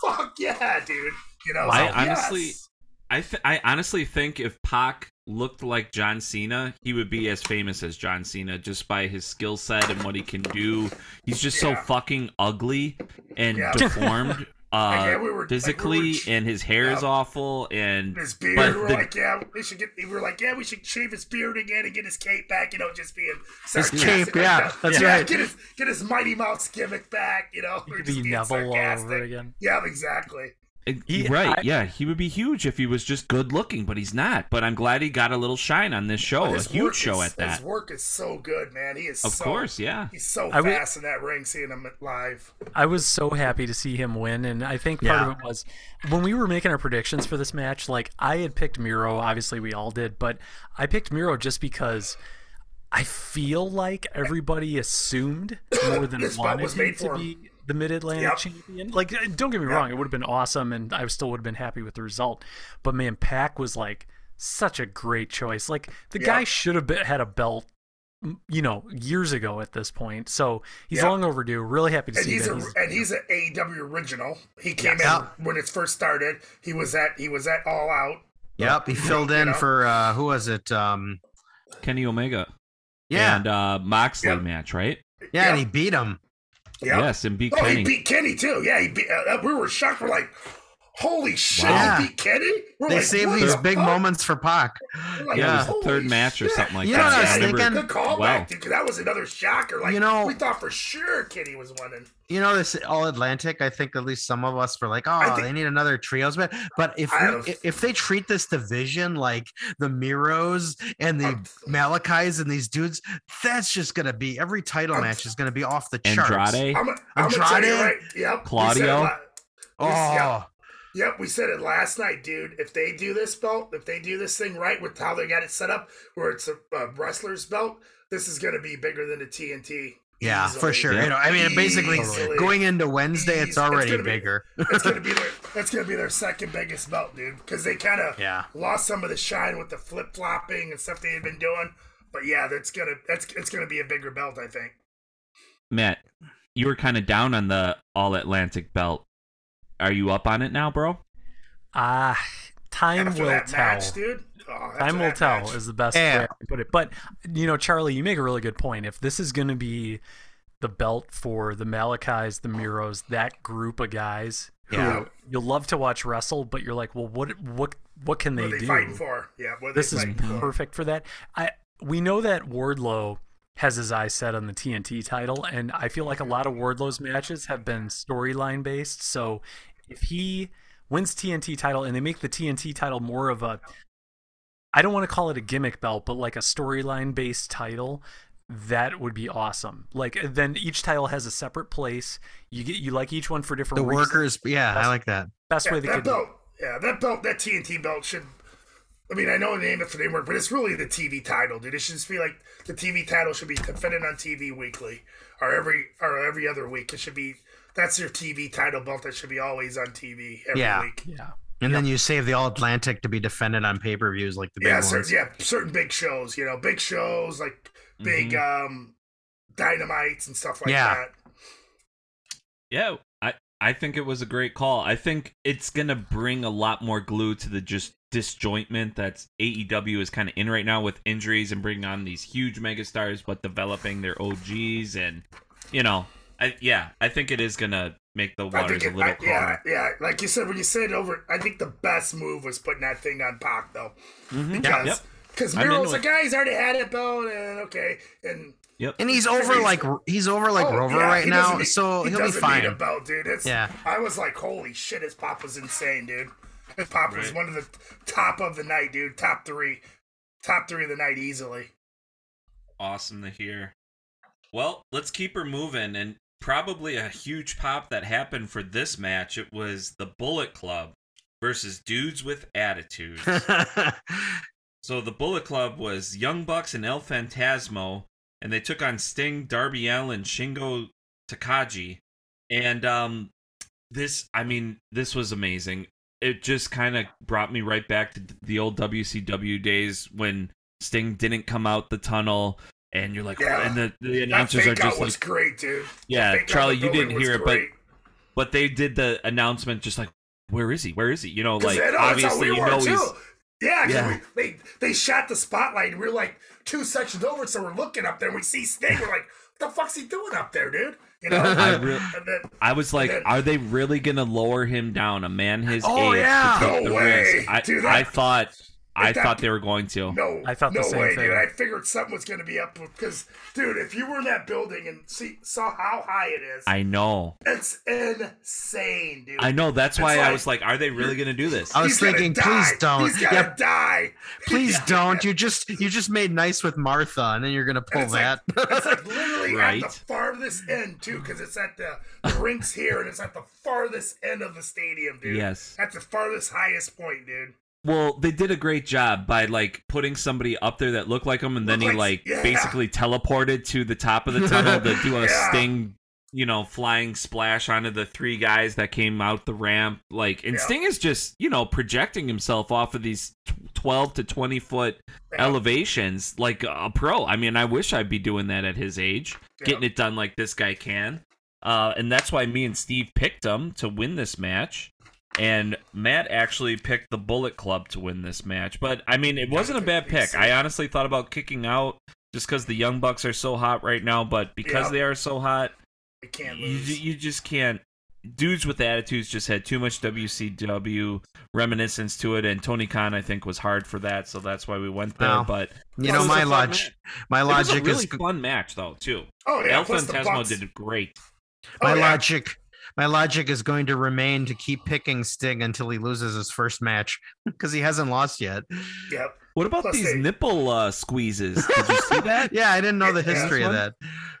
fuck yeah, dude. You know.
I honestly-
yes.
I th- I honestly think if Pac looked like John Cena, he would be as famous as John Cena just by his skill set and what he can do. He's just so fucking ugly and
Yeah.
deformed uh,
yeah, we were- like, we
physically,
were ch-
and his hair is awful. And
his beard.
but
we were
the-
like, yeah, we should get. We were like, yeah, we should shave his beard again and get his cape back. You know, just being
His
sarcastic
cape,
like
yeah,
that.
that's
Yeah,
right.
Get his get his Mighty Mouse gimmick back. You know,
He
We're
could
just
be
being
Neville all over again.
Yeah, exactly.
And-
He-
right,
I-
yeah, he would be huge if he was just good looking, but he's not. But I'm glad he got a little shine on this show, a huge show
is-
at that.
His work is so good, man. He is
Of
so,
course, yeah.
He's so
I would-
fast in that ring, seeing him live.
I was so happy to see him win, and I think part
Yeah.
of it was when we were making our predictions for this match. Like I had picked Miro, obviously we all did, but I picked Miro just because I feel like everybody assumed more than
This
wanted
was
him
made
to
him.
be the Mid Atlantic
Yep.
champion. Like, uh, don't get me wrong, it would have been awesome, and I still would have been happy with the result. But man, Pac was like such a great choice. Like the
Yeah.
guy should have been, had a belt. You know, years ago at this point, so he's
Yeah.
long overdue. Really happy to
And
see
he's
that.
a
he's-
and he's an AEW original. He came
Yeah.
in when it first started. He was at he was at All Out.
Yep, he filled
You
in
know?
for uh who was it? Um
Kenny Omega
yeah.
and uh, Moxley
Yep.
match, right?
yeah, and he beat him.
Yes, and beat
Oh,
Kenny.
he beat Kenny too. Yeah, he beat. Uh, we were shocked. We're like, holy shit,
Wow.
he beat Kenny. We're
They
like,
saved these
the
big
fuck?
moments for Pac.
Like,
Yeah, it was the third match or something like
You
that.
Yeah, I was thinking?
Good callback,
Wow.
dude. That was another shocker. Like,
You know-
we thought for sure Kenny was winning.
You know this All Atlantic. I think at least some of us were like, "Oh,
think-
they need another trios match." But if we,
have-
if they treat this division like the Miros and the
I'm-
Malachis and these dudes, that's just gonna be every title
I'm-
match is gonna be off the charts.
Andrade.
I'm, I'm gonna tell you
Andrade?
right. Yep. we said it
Claudio?
Oh,
Yep. Yep, we said it last night, dude. If they do this belt, if they do this thing right with how they got it set up, where it's a, a wrestler's belt, this is going to be bigger than the TNT.
yeah, for sure.
Yeah.
You know, I mean, basically
Easily.
going into Wednesday, it's
Easy. It's
already
gonna be-
bigger.
It's gonna be their that's gonna be their second biggest belt, dude. Because they kind of
Yeah.
lost some of the shine with the flip flopping and stuff they had been doing. But yeah, that's gonna that's it's gonna be a bigger belt, I think.
Matt, you were kind of down on the All Atlantic belt. Are you up on it now, bro?
Ah, time
After
will
that
tell.
match, dude. Oh,
Time will tell
match.
is the best
Yeah.
way to put it. But you know, Charlie, you make a really good point. If this is going to be the belt for the Malachis, the Miros, that group of guys, who you'll love to watch wrestle, but you're like, well, what, what, what can
What
they,
are they
do?
fighting for? Yeah, what are
This
they
is
fighting for?
perfect for that. I we know that Wardlow has his eyes set on the TNT title, and I feel like a lot of Wardlow's matches have been storyline based. So if he wins TNT title and they make the TNT title more of a I don't want to call it a gimmick belt, but like a storyline based title, that would be awesome. Like uh, then each title has a separate place. You get you like each one for different
The
reasons.
workers, yeah, I like that.
Best way they
that
could.
belt, yeah, that belt, that TNT belt should. I mean, I know the name of the name work, but it's really the TV title, dude. It should just be like the TV title should be defended on TV weekly or every or every other week. It should be that's your TV title belt that should be always on TV every
Yeah.
week.
Yeah.
And then you save the All Atlantic to be defended on pay per views like the big
Yeah,
ones.
certain, yeah, certain big shows, you know, big shows like big um dynamites and stuff like
Yeah.
that.
Yeah, I I think it was a great call. I think it's gonna bring a lot more glue to the just disjointment that's AEW is kind of in right now with injuries and bringing on these huge megastars, but developing their OGs and you know, I yeah, I think it is gonna make the waters
think
a little
I, yeah, yeah, like you said when you said it over, I think the best move was putting that thing on Pac though,
Mhm.
because
Yep.
because
I'm
Miro's
into
like, guy, he's already had it belt, and okay, and
Yep.
And he's over like he's over like
Oh,
Rover
yeah,
right now,
need-
so
he
he'll be
doesn't
fine.
Need a belt, dude. It's,
Yeah.
I was like, holy shit, his pop was insane, dude. His pop was one of the top of the night, dude. Top three, top three of the night easily.
Awesome to hear. Well, let's keep her moving and probably a huge pop that happened for this match. It was the Bullet Club versus Dudes with Attitudes. So the Bullet Club was Young Bucks and El Fantasmo, and they took on Sting, Darby Allin, Shingo Takagi, and um, this I mean this was amazing. It just kind of brought me right back to the old WCW days when Sting didn't come out the tunnel, and you're like,
Yeah.
and the, the announcers are just
was
like,
great, dude.
Yeah,
The fake out
Charlie, you didn't hear it, but
great.
but they did the announcement just like, where is he? Where is he? You know, like
they- no, that's how
obviously
we
you know
too.
he's
Yeah,
Yeah.
We, they they shot the spotlight and we are like two sections over, so we're looking up there and we see Sting. We're like, what the fuck's he doing up there, dude? You know?
I re-
and then,
I was like,
then-
are they really gonna lower him down? A man his
Oh,
age
yeah.
to take
No
the
way.
risk. I,
Dude,
I thought, I
that-
thought they were going to.
no,
I thought the
no
same
way,
thing.
dude. I figured something was going to be up because, dude, if you were in that building and see saw how high it is,
I know,
it's insane, dude.
I know. That's
It's
why I was like, are they really gonna do this?
I was
He's
thinking, please don't.
He's gonna
Yeah,
die.
please don't. You just you just made nice with Martha, and then you're gonna pull
it's like-
that.
It's like literally
Right.
at the farthest end too, because it's at the, the rinks here, and it's at the farthest end of the stadium, dude.
Yes.
at the farthest highest point, dude.
Well, they did a great job by like putting somebody up there that looked like him, and then he like
like- yeah.
basically teleported to the top of the tunnel to do a
Yeah.
sting, you know, flying splash onto the three guys that came out the ramp. Like, and
Yeah.
Sting is just you know projecting himself off of these twelve to twenty foot elevations like a pro. I mean, I wish I'd be doing that at his age, getting it done like this guy can. Uh, and that's why me and Steve picked him to win this match. And Matt actually picked the Bullet Club to win this match. But I mean, it wasn't a bad pick. I honestly thought about kicking out just because the Young Bucks are so hot right now. But because
Yeah.
they are so hot,
We can't
you,
lose.
you just can't. Dudes with attitudes just had too much WCW reminiscence to it, and Tony Khan I think was hard for that, so that's why we went there.
Well,
but
You know,
was a
my
logic,
my
It was a
logic
really
is
fun match though too.
oh yeah,
El
plus the
Fantasmo did great.
Oh, my
Oh, yeah.
logic. My logic is going to remain to keep picking Sting until he loses his first match because he hasn't lost yet.
Yep.
What about
Plus
these
they-
nipple uh, squeezes? Did you see that?
Yeah, I didn't know the
Yeah.
history of that.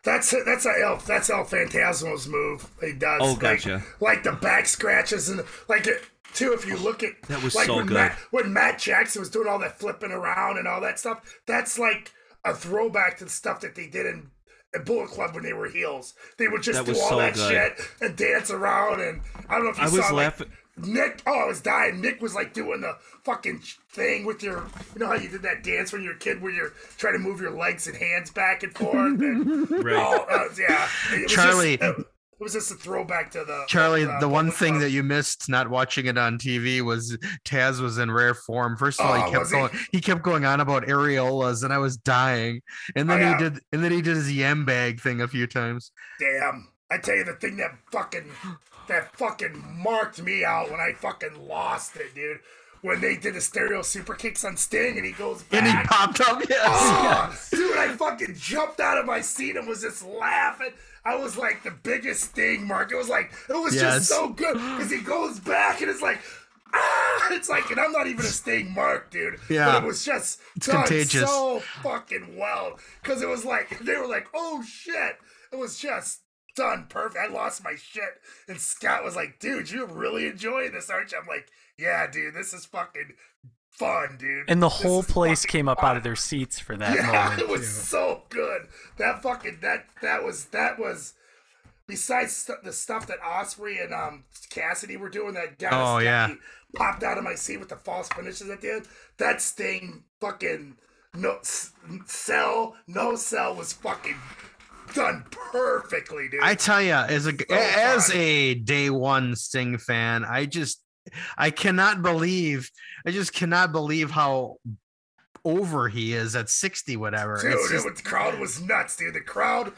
That's that's a elf. That's El Fantasmo's move. He does.
Oh,
like-
gotcha.
Like, the back scratches and like it too. If you look at
That was
like
so
when
good.
Matt, when Matt Jackson was doing all that flipping around and all that stuff. That's like a throwback to the stuff that they did in. In Bullet Club when they were heels, they would just
That
do all
so
that
good.
shit and dance around. And I don't know if you
I
saw like,
laughing.
Nick, oh, I was dying. Nick was like doing the fucking thing with your, you know how you did that dance when you were a kid where you're trying to move your legs and hands back and forth. And,
Right.
Oh, uh, yeah.
Charlie-
Just, it, it was just a throwback to the.
Charlie,
uh,
the one thing that you missed not watching it on TV was Taz was in rare form. First of all,
Oh,
he kept
was he?
going he kept going on about areolas and I was dying. And then
Oh, yeah.
he did and then he did his yam bag thing a few times.
Damn. I tell you, the thing that fucking. That fucking marked me out when I fucking lost it, dude. When they did the stereo super kicks on Sting and he goes back.
And he popped up, yes.
Oh, dude, I fucking jumped out of my seat and was just laughing. I was like the biggest thing, Mark. It was like it was
Yes.
just so good because he goes back and it's like, ah, it's like, and I'm not even a Sting mark, dude.
Yeah.
But it was just
It's
done
contagious.
so fucking well because it was like they were like, oh shit. It was just done perfect. I lost my shit, and Scott was like, dude, you're really enjoying this, aren't you? I'm like, yeah, dude, this is fucking fun, dude.
And the
This
whole place came up
fun.
out of their seats for that
yeah,
moment.
it was
too.
so good. That fucking that that was that was. Besides st- the stuff that Ospreay and um Cassidy were doing, that got
Oh, yeah.
popped out of my seat with the false finishes at the end. That Sting fucking no s- cell no cell was fucking done perfectly, dude.
I tell you, as a
So
as
fun.
a day one Sting fan, I just I cannot believe I just cannot believe how over he is at 60 whatever.
Dude,
It's
it
just-
was- the crowd was nuts, dude. The crowd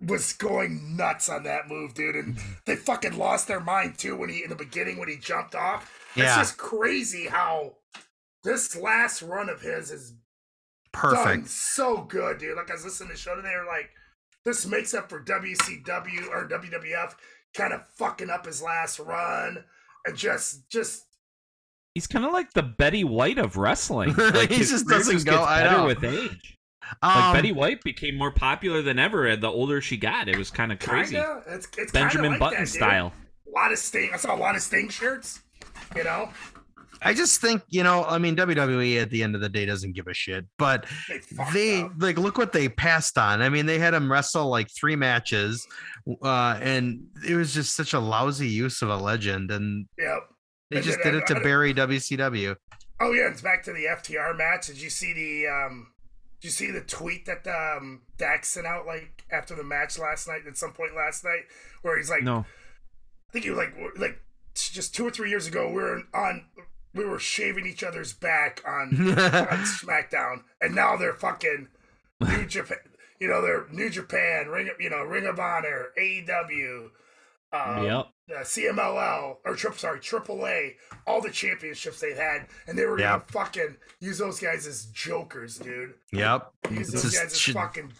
was going nuts on that move, dude. And they fucking lost their mind too when he in the beginning when he jumped off. It's just crazy how this last run of his is done
perfect.
so good, dude. Like I was listening to the show today, they're like, this makes up for WCW or WWF kind of fucking up his last run just just
He's kind of like the Betty White of wrestling. Like
He
his
just doesn't go-
gets
I
better
know.
with age.
Um,
Like Betty White became more popular than ever the older she got. It was kind of crazy.
kinda it's it's
Benjamin
like
Button
that,
style.
A lot of sting. I saw a lot of sting shirts. You know,
I just think, you know, I mean WWE at the end of the day doesn't give a shit, but
they
they like look what they passed on. I mean, they had him wrestle like three matches, uh, and it was just such a lousy use of a legend, and
Yep.
they
And
just
then
did it to
I-
bury WCW.
Oh yeah, it's back to the FTR match. Did you see the um did you see the tweet that um Dax sent out like after the match last night at some point last night where he's like
No.
I think he was like like just two or three years ago we were on we were shaving each other's back on on SmackDown and now they're fucking New Japan you know they're New Japan Ring of you know Ring of Honor AEW um,
Yep.
uh, CMLL or trip sorry AAA, all the championships they've had, and they were gonna fucking use those guys as jokers, dude.
Yep.
Use those guys as fucking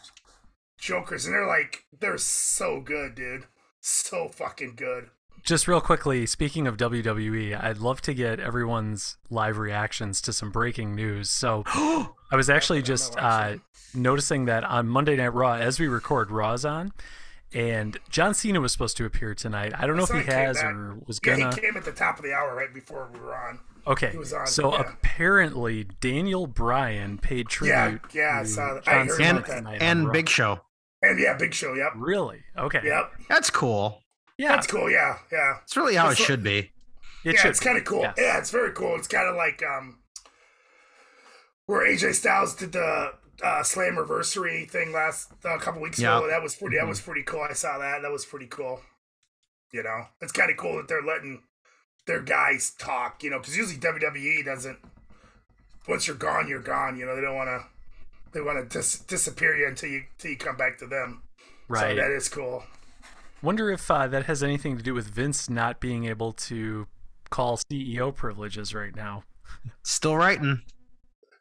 jokers, and they're like they're so good, dude. So fucking good.
Just real quickly, speaking of WWE, I'd love to get everyone's live reactions to some breaking news. So I was actually just uh, noticing that on Monday Night Raw, as we record, Raw's on, and John Cena was supposed to appear tonight. I don't know if he
he
has
back.
or was
Yeah,
gonna.
he came at the top of the hour right before we were on.
Okay,
he was on,
so
yeah.
apparently Daniel Bryan paid tribute.
yeah, I
to
saw that. I heard
Cena
And
about that.
tonight
and Big Show.
And yeah, Big Show. Yep.
Really? Okay.
Yep.
That's cool.
Yeah,
That's cool. Yeah. Yeah.
It's really how it
It's like-
should be.
It
yeah,
should
it's kind of cool.
yes.
Yeah, it's very cool. It's kind of like um, where AJ Styles did the uh, Slammiversary thing last a couple weeks ago. That was pretty. That was pretty cool. I saw that. That was pretty cool. You know, it's kind of cool that they're letting their guys talk. You know, because usually WWE doesn't. Once you're gone, you're gone. You know, they don't want to. They want to dis- disappear you until you until you come back to them.
Right.
So that is cool.
Wonder if uh, that has anything to do with Vince not being able to call CEO privileges right now.
Still writing.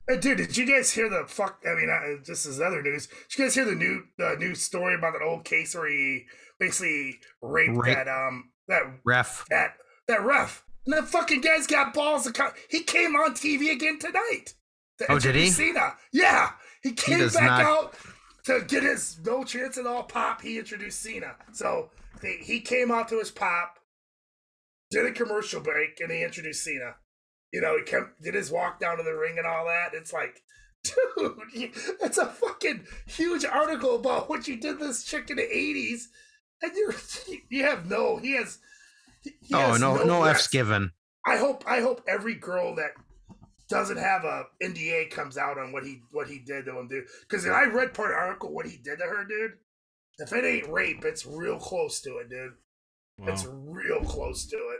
Hey, dude, did you guys hear the fuck? I mean, uh, this is other news. Did you guys hear the new the new story about that old case where he basically raped
Rape.
that um that
Ref.
that that ref? And that fucking guy's got balls. To co- he came on TV again tonight. to
Oh, did he?
introduce Cena. Yeah, he came
does
back
not-
out to get his no chance at all pop. He introduced Cena, so they, he came out to his pop, did a commercial break, and he introduced Cena. You know, he kept, did his walk down to the ring and all that. It's like, dude, it's a fucking huge article about what you did this chick in the '80s, and you're you have no. He has. he-
Oh
has
no, no
regrets.
F's given.
I hope I hope every girl that doesn't have a NDA comes out on what he what he did to him, dude. Because I read part of the article what he did to her, dude. If it ain't rape, it's real close to it, dude. It's real close to it.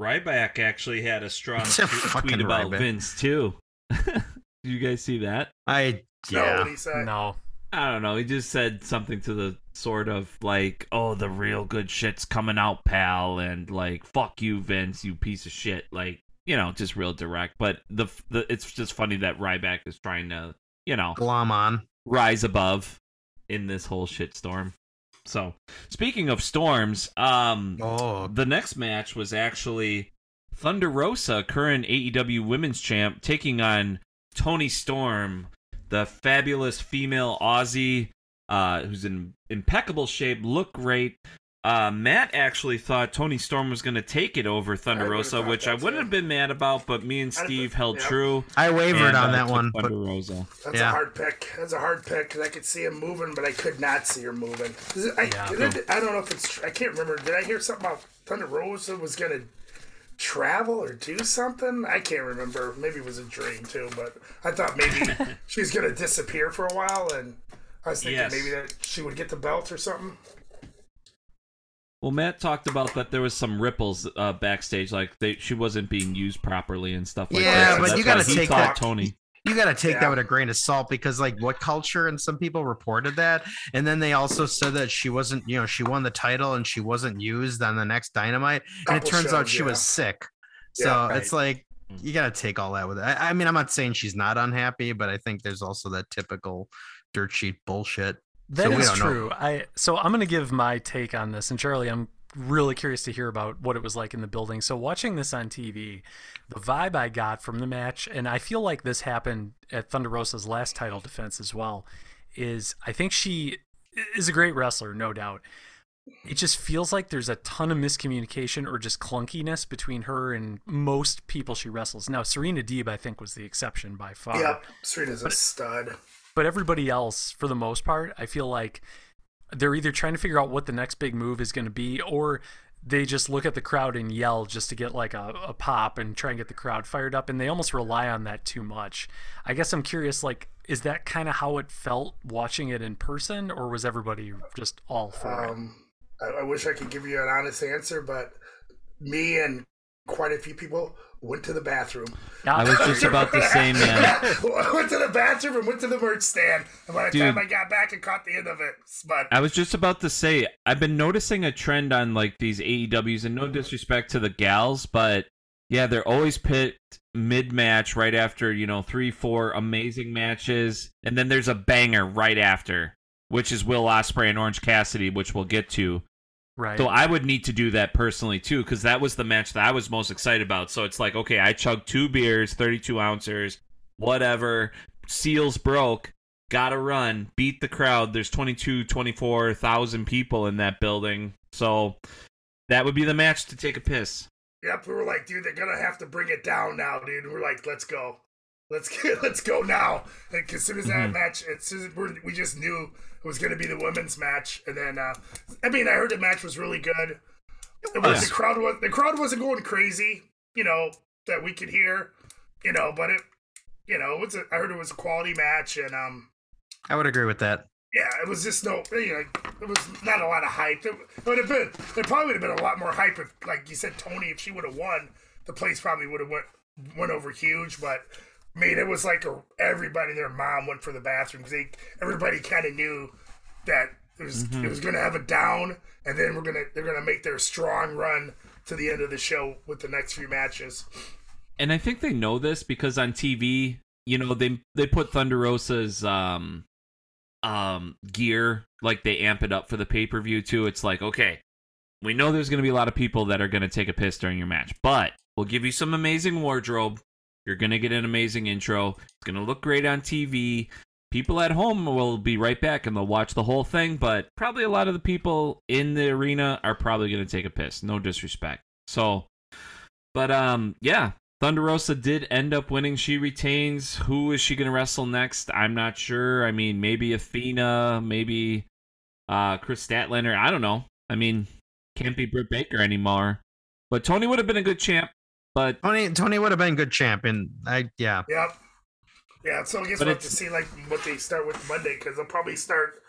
Ryback actually had a strong
It's a
t-
fucking
tweet about
Ryback.
Vince too. Did you guys see that?
I
No,
yeah.
what he.
No.
I don't know. He just said something to the sort of like, "Oh, the real good shit's coming out, pal," and like, "Fuck you, Vince, you piece of shit." Like, you know, just real direct. But the the it's just funny that Ryback is trying to, you know,
Glom on.
rise above in this whole shit storm. So, speaking of storms, um,
Oh,
the next match was actually Thunder Rosa, current AEW Women's Champ, taking on Toni Storm, the fabulous female Aussie, uh, who's in impeccable shape, look great. Uh, Matt actually thought Toni Storm was going to take it over Thunder
I
Rosa, which I wouldn't
too.
have been mad about, but me and Steve
been-
held
yeah.
true.
I wavered
and,
on
uh,
that one,
Thunder
but
Rosa.
That's
Yeah.
a hard pick. That's a hard pick because I could see him moving, but I could not see her moving. Is it- I,
Yeah.
did it- I don't know if it's. tr- I can't remember. Did I hear something about Thunder Rosa was gonna travel or do something? I can't remember. Maybe it was a dream too, but I thought maybe she was gonna disappear for a while, and I was thinking
Yes.
maybe that she would get the belt or something.
Well, Matt talked about that there was some ripples uh, backstage, like they, she wasn't being used properly and stuff like
Yeah,
that.
but
you gotta take that-
Tony.
you got to take
Yeah.
that with a grain of salt because like WhatCulture and some people reported that and then they also said that she wasn't you know she won the title and she wasn't used on the next dynamite and it
Couple
turns out she
yeah.
was sick so
Yeah, right.
it's like you got to take all that with it I, I mean i'm not saying she's not unhappy but i think there's also that typical dirt sheet bullshit
That
So
is
we don't know.
true. I so I'm gonna give my take on this, and Charlie, I'm really curious to hear about what it was like in the building. So watching this on TV, the vibe I got from the match, and I feel like this happened at Thunder Rosa's last title defense as well, is I think she is a great wrestler, no doubt. It just feels like there's a ton of miscommunication or just clunkiness between her and most people she wrestles. Now, Serena Deeb, I think, was the exception by far
Yep, Serena's a stud.
But everybody else for the most part i feel like they're either trying to figure out what the next big move is going to be or they just look at the crowd and yell just to get like a, a pop and try and get the crowd fired up and they almost rely on that too much. I guess i'm curious like is that kind of how it felt watching it in person or was everybody just all for it?
Um, I, I wish I could give you an honest answer, but me and quite a few people went to the bathroom.
I was just about to say, man.
went to the bathroom and went to the merch stand. And by the
Dude.
time I got back, and caught the end of it. But
I was just about to say, I've been noticing a trend on like these AEWs, and no disrespect to the gals, but yeah, they're always picked mid match right after, you know, three, four amazing matches, and then there's a banger right after, which is Will Ospreay and Orange Cassidy, which we'll get to.
Right
So I would need to do that personally too, because that was the match that I was most excited about. So it's like, okay, I chugged two beers, 32 ounces, whatever. Seals broke. Gotta run. Beat the crowd. There's 22, 24,000 people in that building. So that would be the match to take a piss.
yep, we were like, dude, they're gonna have to bring it down now, dude. And we're like, let's go. Let's get, let's go now. Like as soon as that
Mhm.
match, as soon as we're, just knew it was going to be the women's match, and then uh, I mean, I heard the match was really good. It was,
was.
the crowd was the crowd wasn't going crazy, you know, that we could hear, you know, but it, you know, it was a, I heard it was a quality match, and um,
i would agree with that
yeah, it was just no, you know, it was not a lot of hype. It would have been, there probably would have been a lot more hype if, like you said, Tony, if she would have won, the place probably would have went went over huge. But I mean, it was like a, everybody, their mom went for the bathroom because they, everybody kind of knew that it was it was going to have a down, and then we're gonna they're gonna make their strong run to the end of the show with the next few matches.
And I think they know this because on TV, you know, they they put Thunder Rosa's um um gear, like they amp it up for the pay-per-view too. It's like, okay, we know there's gonna be a lot of people that are gonna take a piss during your match, but we'll give you some amazing wardrobe. You're gonna get an amazing intro. It's gonna look great on TV. People at home will be right back and they'll watch the whole thing, but probably a lot of the people in the arena are probably gonna take a piss. No disrespect. So but um yeah, Thunder Rosa did end up winning. She retains. Who is she going to wrestle next? I'm not sure. I mean, maybe Athena, maybe uh Kris Statlander. I don't know. I mean, can't be Britt Baker anymore. But Tony would have been a good champ. But
tony tony would have been good champion i yeah
Yep. Yeah, so I guess
But
we'll have to see like what they start with Monday because they'll probably start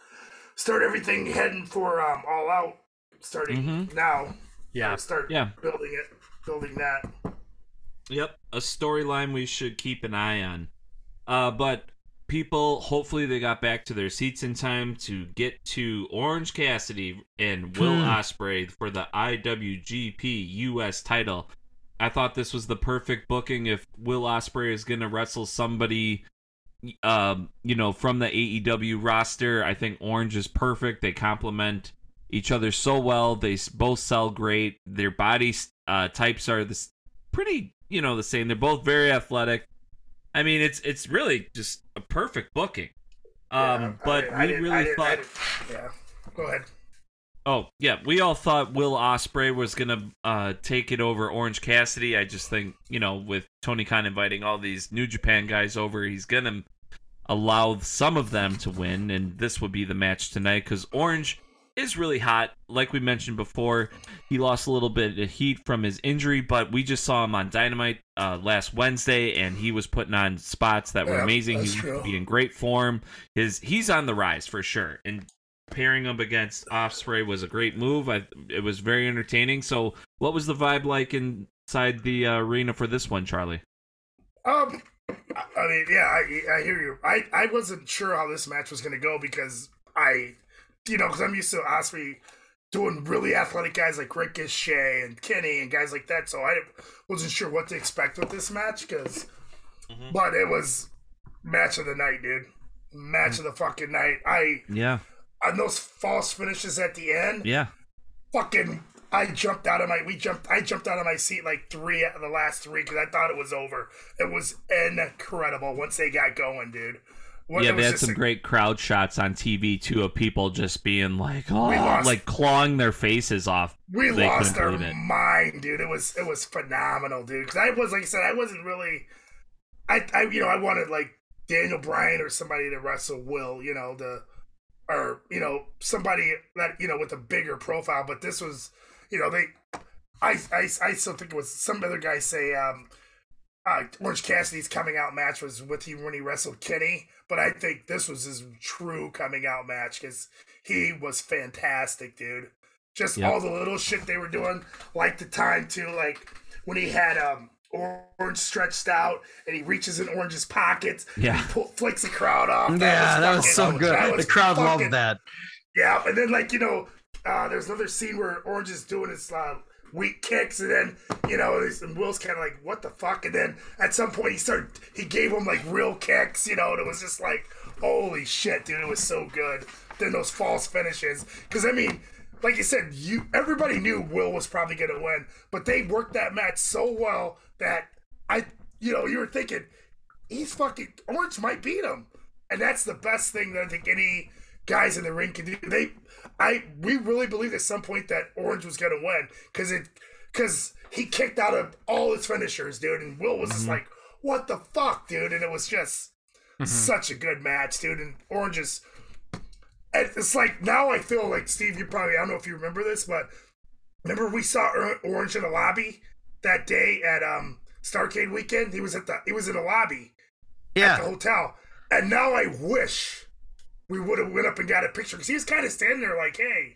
start everything heading for um, all out starting
Mhm.
now.
yeah
They'll start
Yeah.
building it, building that.
Yep, a storyline we should keep an eye on. Uh, but people, hopefully, they got back to their seats in time to get to Orange Cassidy and Will
Hmm.
Ospreay for the IWGP US title. I thought this was the perfect booking if Will Ospreay is gonna wrestle somebody, um, you know, from the AEW roster. I think Orange is perfect. They complement each other so well. They both sell great. Their body uh, types are the s- pretty, you know, the same. They're both very athletic. I mean, it's it's really just a perfect booking. Um,
Yeah,
but
I- I
we really thought.
yeah. Go ahead.
Oh yeah, we all thought Will Ospreay was gonna uh, take it over Orange Cassidy. I just think you know with Tony Khan inviting all these New Japan guys over, he's gonna allow some of them to win, and this would be the match tonight because Orange is really hot. Like we mentioned before, he lost a little bit of heat from his injury, but we just saw him on Dynamite uh, last Wednesday, and he was putting on spots that were
Yeah,
amazing. He
that's
was in great form. His he's on the rise for sure, and pairing him against Ospreay was a great move. I, it was very entertaining. So, what was the vibe like inside the uh, arena for this one, Charlie?
Um, I I mean, yeah, I, I hear you. I, I wasn't sure how this match was going to go because I, you know, because I'm used to Ospreay doing really athletic guys like Ricochet and Kenny and guys like that. So I wasn't sure what to expect with this match because, but it was match of the night, dude. Match of the fucking night. I
Yeah,
on those false finishes at the end.
yeah,
fucking I jumped out of my we jumped I jumped out of my seat like three out of the last three because I thought it was over. It was incredible once they got going, dude. What-
yeah. They had some
a-
great crowd shots on TV too of people just being like, oh,
lost-
like clawing their faces off.
We
They
lost
couldn't
our
it.
mind, dude. It was it was phenomenal, dude. Because I was like I said, I wasn't really, I I you know I wanted like Daniel Bryan or somebody to wrestle Will, you know the, or you know somebody that you know with a bigger profile. But this was, you know they, I I I still think it was some other guy say um. Uh, Orange Cassidy's coming out match was with him when he wrestled Kenny, but I think this was his true coming out match because he was fantastic, dude just
Yep.
all the little shit they were doing, like the time too, like when he had um orange stretched out and he reaches in orange's pockets,
Yeah.
he pull, flicks the crowd off.
yeah, that was so good.
that was
The crowd
fucking-
loved that.
Yeah, and then like you know, uh, there's another scene where Orange is doing his uh, weak kicks, and then you know, and Will's kind of like, "What the fuck?" And then at some point, he started, he gave him like real kicks, you know, and it was just like, "Holy shit, dude!" It was so good. Then those false finishes, because I mean, like you said, you everybody knew Will was probably gonna win, but they worked that match so well that I, you know, you were thinking he's fucking Orange might beat him, and that's the best thing that I think any guys in the ring can do. They, I, we really believed at some point that Orange was gonna win because it, because he kicked out of all his finishers, dude, and Will was just mm-hmm. like, "What the fuck, dude?" And it was just mm-hmm. such a good match, dude. And Orange is, and it's like now I feel like Steve. You probably I don't know if you remember this, but remember we saw Orange in the lobby that day at um Starcade weekend. He was at the he was in the lobby at the hotel. And now I wish we would have went up and got a picture because he was kind of standing there like, hey,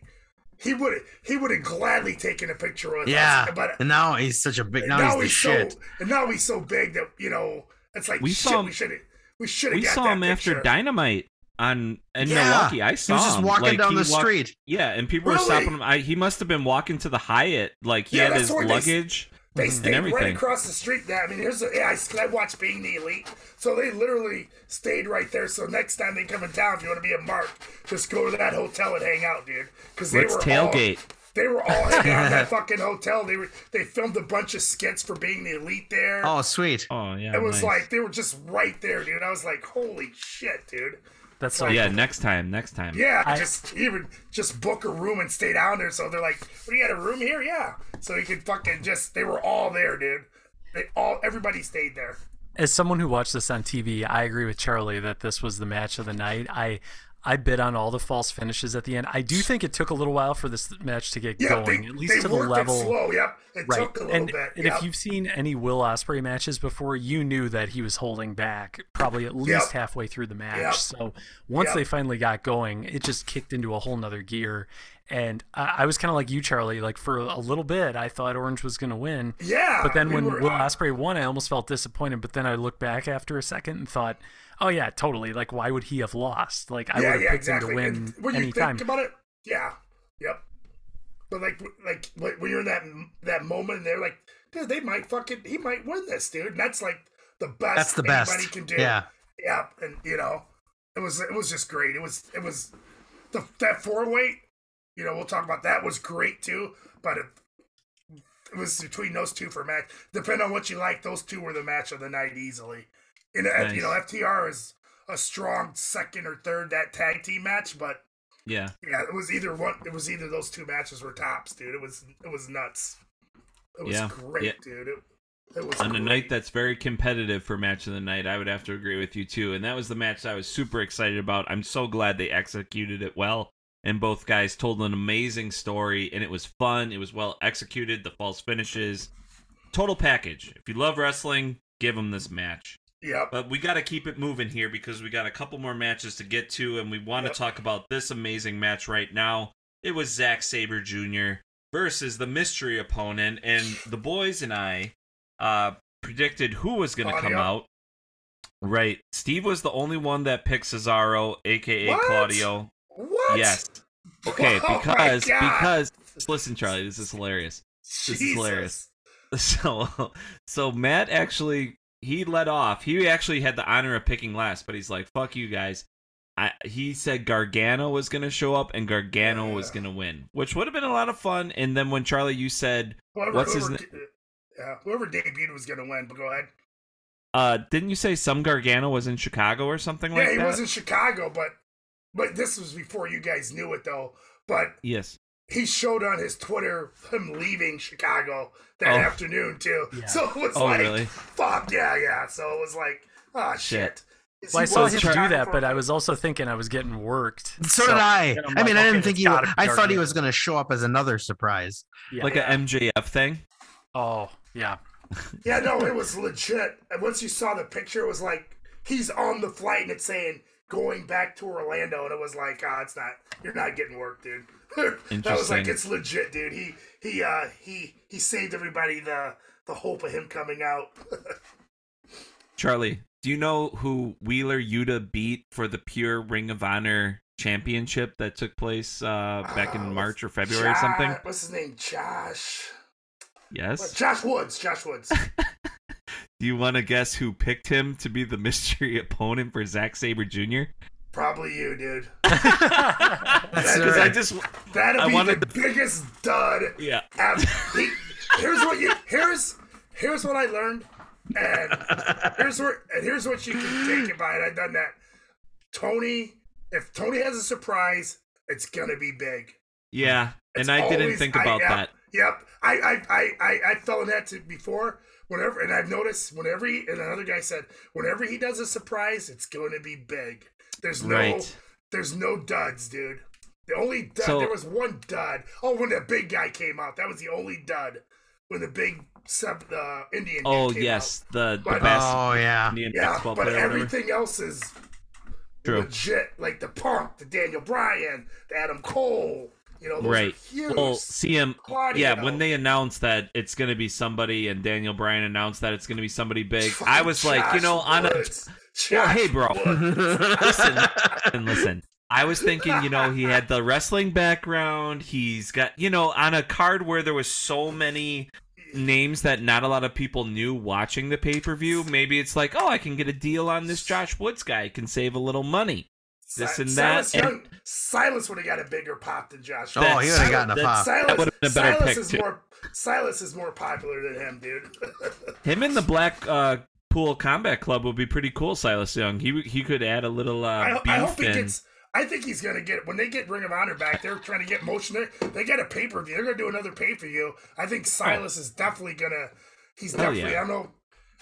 he would have he would have gladly taken a picture with
yeah.
us. But
And now he's such a big. Now, he's the shit.
so and now he's so big that you know it's like
We
shit.
saw him-
we should have we should have
We
got
saw
that
him after. Dynamite on in
Yeah.
Milwaukee. I
He
saw
was just
him.
walking
Like,
down the
walked-
street.
Yeah, and people were stopping him. I, he must have been walking to the Hyatt. Like he
Yeah,
had his
where they-
luggage
They mm-hmm.
and
stayed right across the street. Yeah, I mean, here's a, yeah, I, 'cause I watched Being the Elite, so they literally stayed right there. So next time they come in town, if you want to be a mark, just go to that hotel and hang out, dude. Because they
Let's
were
tailgate.
All, they were all hanging out in that fucking hotel. They were they filmed a bunch of skits for Being the Elite there.
Oh, sweet.
Oh yeah,
it was
nice.
like they were just right there, dude. I was like, holy shit, dude.
That's so
yeah.
cool.
Next time, next time.
Yeah,
I-
just even just book a room and stay down there. So they're like, "What do you got a room here?" Yeah, so you could fucking just. They were all there, dude. They all everybody stayed there.
As someone who watched this on TV, I agree with Charlie that this was the match of the night. I I bid on all the false finishes at the end. I do think it took a little while for this match to get
Yeah,
going,
they,
at least to the level.
it slow. Yep, it
Right.
took a little
and,
bit.
and
yep.
if you've seen any Will Ospreay matches before, you knew that he was holding back probably at least
Yep.
halfway through the match.
Yep.
So once they finally got going, it just kicked into a whole nother gear. And I, I was kind of like you, Charlie. Like for a little bit, I thought Orange was going to win.
yeah,
But then
we
when
were-
Will Ospreay won, I almost felt disappointed. But then I looked back after a second and thought, "Oh yeah, totally. Like why would he have lost? Like I
yeah,
would have
yeah,
picked
exactly.
him to win
And when you
anytime."
think about it, yeah, yep. But like, like when when you're in that that moment, and they're like, dude, they might fucking, he might win this, dude. And that's like the best.
That's the
anybody
best.
Can do.
Yeah.
yeah, and you know, it was it was just great. It was it was the that four weight. You know, we'll talk about that was great too. But it, it was between those two for a match. Depending on what you like, those two were the match of the night easily. Uh, you know, FTR is a strong second or third that tag team match, but
Yeah.
yeah, it was either one. It was either those two matches were tops, dude. It was it was nuts. It was
Yeah.
great,
Yeah.
dude. It, it was
On a night that's very competitive for match of the night, I would have to agree with you too. And that was the match I was super excited about. I'm so glad they executed it well. And both guys told an amazing story, and it was fun. It was well executed. The false finishes, total package. If you love wrestling, give them this match.
Yep.
But we got to keep it moving here because we got a couple more matches to get to, and we want to
Yep.
talk about this amazing match right now. It was Zack Sabre Jr. versus the mystery opponent, and the boys and I uh, predicted who was going to come out. Right, Steve was the only one that picked Cesaro, aka
What?
Claudio.
What?
Yes. Okay,
Oh
because because listen, Charlie, this is hilarious. This is
Jesus.
hilarious. So so Matt actually he led off. He actually had the honor of picking last, but he's like, "Fuck you guys." I, he said Gargano was going to show up and Gargano was going to win, which would have been a lot of fun. And then when Charlie, you said,
Whoever,
What's his
name?" yeah, whoever debuted was gonna win. But go ahead.
uh, didn't you say some Gargano was in Chicago or something
yeah,
like that?
Yeah, he was in Chicago, but but this was before you guys knew it though. But
Yes.
He showed on his Twitter him leaving Chicago that
Oh.
afternoon too.
Yeah.
So it was
Oh,
like,
really?
fuck yeah, yeah. So it was like, oh shit.
Shit.
Is
Well, I saw him do that, but I was also thinking I was getting worked.
So, did I.
and I'm
mean,
like,
I didn't think he.
gotta
I thought he was going to show up as another surprise.
Yeah.
Like
Yeah.
a MJF thing?
oh, yeah.
Yeah, no, it was legit. And once you saw the picture, it was like he's on the flight and it's saying going back to Orlando, and it was like, ah, it's not. You're not getting work, dude. that was like it's legit, dude. He he uh he he saved everybody the the hope of him coming out.
Charlie, do you know who Wheeler Yuta beat for the pure Ring of Honor championship that took place uh, back
Uh,
in March or February or something?
What's his name? Josh. What,
Yes.
Josh Woods. Josh Woods.
Do you want to guess who picked him to be the mystery opponent for Zack Sabre Jr.?
Probably you, dude.
Because I just
That'd
I
be
wanted
the biggest dud
yeah.
ever. Here's what you here's here's what I learned, and here's where and here's what you can take it by. And I've done that. Tony, if Tony has a surprise, it's gonna be big.
Yeah,
It's
and I didn't
always-
think
I-
about
yep,
that.
Yep, I I, I I I fell in that too before. Whenever and I've noticed whenever he and another guy said whenever he does a surprise, it's going to be big. There's no
Right.
there's no duds, dude. The only dud
So-
there was one dud. Oh, when the big guy came out, that was the only dud. When the big sub the Indian.
Oh
came
yes,
out.
the the
But-
best
Oh yeah.
Indian
Yeah,
basketball
but
player.
everything else is
True.
legit. Like the Punk, the Daniel Bryan, the Adam Cole. You know, those
Right.
are huge.
Well, CM.
Claudio.
Yeah, when they announced that it's going to be somebody, and Daniel Bryan announced that it's going to be somebody big, I was like, you know, on a
Woods.
Well,
Josh
hey, bro,
Woods.
listen, and listen. I was thinking, you know, he had the wrestling background. He's got, you know, on a card where there was so many names that not a lot of people knew watching the pay per view. Maybe it's like, oh, I can get a deal on this Josh Woods guy. Can save a little money. This
Si-
and that,
Silas,
and-
Young, Silas would have got a bigger pop than Josh.
Oh, he
Woods.
would have gotten a
That's-
pop.
Silas,
would've been a better
Silas
pick,
is
too.
more Silas is more popular than him, dude.
Him and the Black uh, Pool Combat Club would be pretty cool. Silas Young. He he could add a little uh,
I,
beef
I hope he gets. I think he's gonna get when they get Ring of Honor back. They're trying to get motion there. They got a pay per view. They're gonna do another pay per view. I think Silas is definitely gonna. He's
Hell
definitely.
yeah.
I don't know.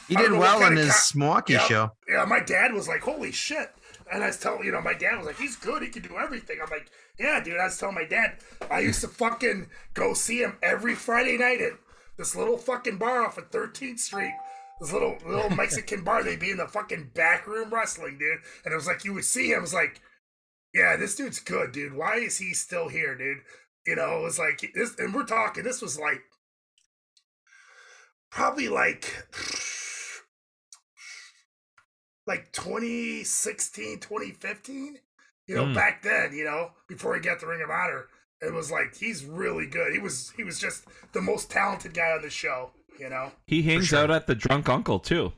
He
I
did
know
well in
kind of
his
co-
Milwaukee
Yeah.
show.
Yeah, my dad was like, "Holy shit!" And I was telling you know, my dad was like, "He's good. He can do everything." I'm like, "Yeah, dude." I was telling my dad, I used to fucking go see him every Friday night at this little fucking bar off of 13th Street. This little little Mexican bar. They'd be in the fucking back room wrestling, dude. And it was like you would see him. It was like, yeah, this dude's good, dude. Why is he still here, dude? You know, it was like this, and we're talking. This was like probably like like 2016 2015 you know
Mm.
back then you know before he got the ring of honor it was like he's really good he was he was just the most talented guy on the show you know
he hangs
sure.
out at the Drunk Uncle too.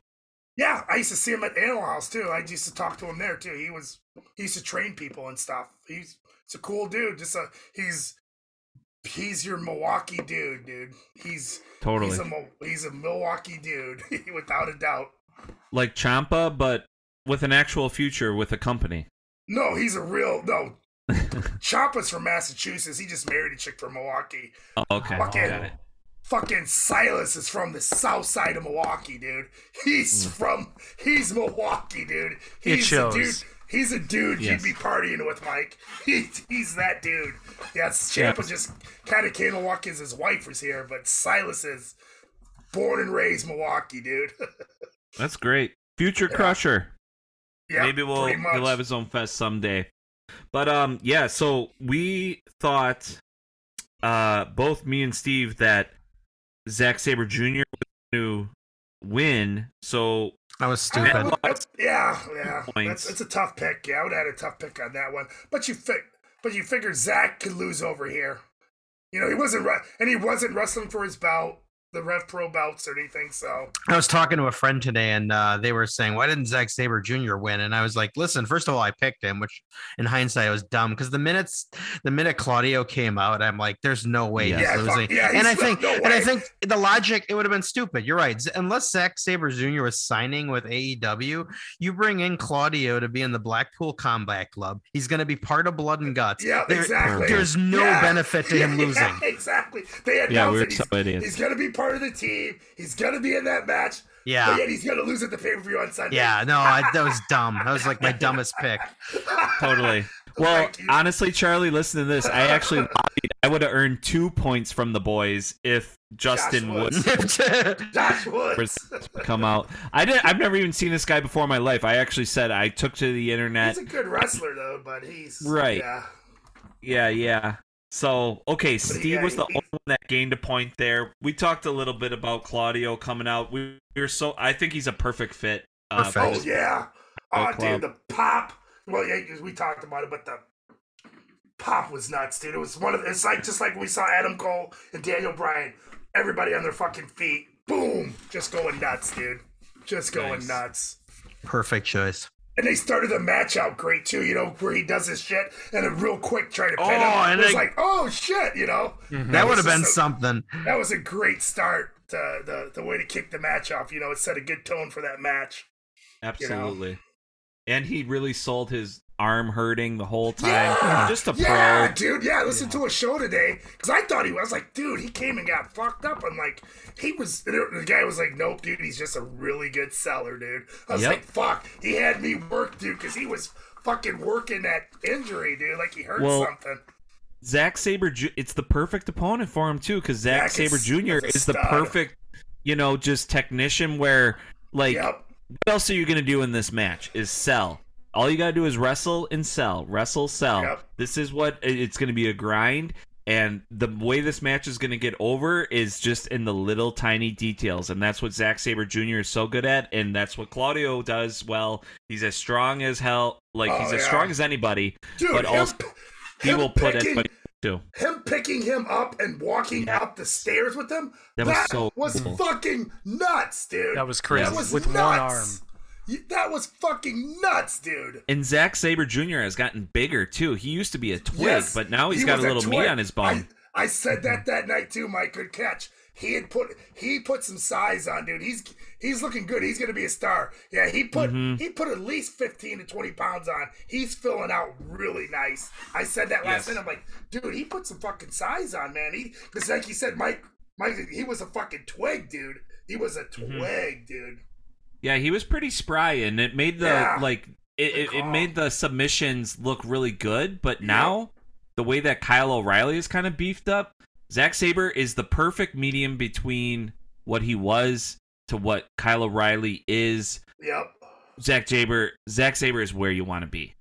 yeah i used to see him at animal house too i used to talk to him there too he was he used to train people and stuff he's it's a cool dude just a he's he's your Milwaukee dude, dude. He's
Totally.
he's a he's a Milwaukee dude, without a doubt.
Like Champa, but with an actual future with a company.
No, he's a real no. Champa's from Massachusetts. He just married a chick from Milwaukee.
Oh, okay.
Fucking-
Got it.
Fucking Silas is from the south side of Milwaukee, dude. He's
Mm.
from he's Milwaukee, dude.
It
He's
shows.
a dude. He's a dude
Yes.
you'd be partying with, Mike. He, he's that dude. Yes, Champa
Yes.
just kind of came to Milwaukee as his wife was here, but Silas is born and raised Milwaukee, dude.
That's great. Future Crusher.
yeah,
Maybe we'll he'll have his own fest someday. But um yeah, so we thought uh both me and Steve that Zack Sabre Jr. was going to win. So
That was
I-
stupid.
that's- yeah, yeah.
Points.
That's, it's a tough pick. Yeah, I would have had a tough pick on that one. But you fi- but you figure Zack could lose over here. You know, he wasn't ru- and he wasn't wrestling for his belt, the Rev Pro belts or anything. So
I was talking to a friend today, and uh, they were saying, "Why didn't Zack Sabre Jr. win?" And I was like, "Listen, first of all, I picked him, which in hindsight was dumb because the minutes, the minute Claudio came out, I'm like, there's no way
Yeah.
he's
Yeah,
losing."
yeah,
and I think,
no
and I think the logic, it would have been stupid. You're right. Unless Zack Sabre Jr. was signing with AEW, you bring in Claudio to be in the Blackpool Combat Club. He's going to be part of Blood and Guts.
yeah,
There-
exactly.
There's no
Yeah.
benefit to him
Yeah,
losing.
exactly. They announced
Yeah, we were
that
so
he's,
idiots.
he's gonna be part of the team. He's gonna be in that match.
Yeah.
But yet he's gonna lose at the pay per view on Sunday.
Yeah, no, I, that was dumb. That was like my dumbest pick.
totally. Well,
Thank
honestly, Charlie, listen to this. I actually lobbied. I would have earned two points from the boys if Justin would
Woods. Josh Woods.
come out. I didn't. I've never even seen this guy before in my life. I actually said I took to the internet.
He's a good wrestler though, but he's
Right.
Yeah.
Yeah, yeah. So okay, Steve
yeah,
was the only one that gained a point there. We talked a little bit about Claudio coming out. We, we were so. I think he's a perfect fit. Uh,
Perfect.
Oh yeah. Oh dude, the pop. Well, yeah, 'cause we talked about it, but the pop was nuts, dude. It was one of. It's like just like we saw Adam Cole and Daniel Bryan. Everybody on their fucking feet. Boom, just going nuts, dude. Just going
Nice.
nuts.
Perfect choice.
And they started the match out great too, you know, where he does his shit and then real quick try to pin
Oh,
him.
and
it was
they-
like, oh shit, you know. Mm-hmm.
That would have been
a-
something.
That was a great start. To the the way to kick the match off, you know, it set a good tone for that match.
absolutely. And he really sold his arm hurting the whole time.
Yeah,
Just a
yeah,
pro.
dude. Yeah, I listened to a show today because I thought he was I was like, dude, he came and got fucked up. I'm like, he was. The guy was like, nope, dude, he's just a really good seller, dude. I was
Yep.
like, fuck, he had me work, dude, because he was fucking working that injury, dude. Like he hurt
Well,
something.
Zack Sabre, it's the perfect opponent for him too, because Zack
is-
Sabre Jr.
is
is the perfect, you know, just technician. Where like,
Yep.
what else are you gonna do in this match? Is sell. All you gotta do is wrestle and sell, wrestle, sell.
Yep.
This is what it's gonna be a grind. And the way this match is going to get over is just in the little tiny details. And that's what Zack Sabre Jr. is so good at. And that's what Claudio does well. He's as strong as hell. Like,
Oh,
he's as strong as anybody.
Dude,
but
him,
also, he
him
will put
picking-
anybody too.
him picking him up and walking up the stairs with him.
That
That,
was so
was
cool.
fucking nuts, dude.
That was crazy.
That was
With one
nuts.
arm.
That was fucking nuts, dude.
And Zack Sabre Jr. has gotten bigger too. He used to be a twig,
Yes,
but now he's
he
got a little
twig.
meat on his bone.
I, I said that that night too, Mike. Good catch. He had put he put some size on, dude. He's he's looking good. He's gonna be a star. Yeah, he put
Mm-hmm.
he put at least fifteen to twenty pounds on. He's filling out really nice. I said that last
Yes.
night. I'm like, dude, he put some fucking size on, man. He because like you said, Mike, Mike, he was a fucking twig, dude. He was a
Mm-hmm.
twig, dude.
Yeah, he was pretty spry, and it made the
Yeah.
like it, it, it made the submissions look really good. But now the way that Kyle O'Reilly is kind of beefed up, Zack Sabre is the perfect medium between what he was to what Kyle O'Reilly is.
Yep,
Zack Sabre, Zack Sabre is where you want to be,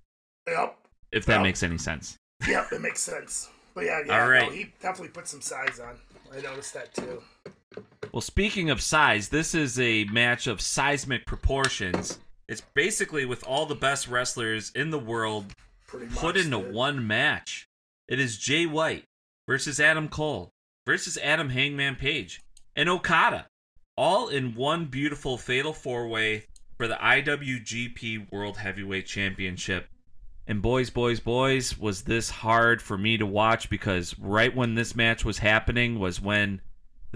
yep,
if that
Yep.
makes any sense.
yep. It makes sense. But yeah, yeah,
All right.
no, he definitely put some size on. I noticed that too.
Well, speaking of size, this is a match of seismic proportions. It's basically with all the best wrestlers in the world put into one match. It is Jay White versus Adam Cole versus Adam Hangman Page and Okada, all in one beautiful fatal four way for the IWGP World Heavyweight Championship. And boys, boys, boys, was this hard for me to watch because right when this match was happening was when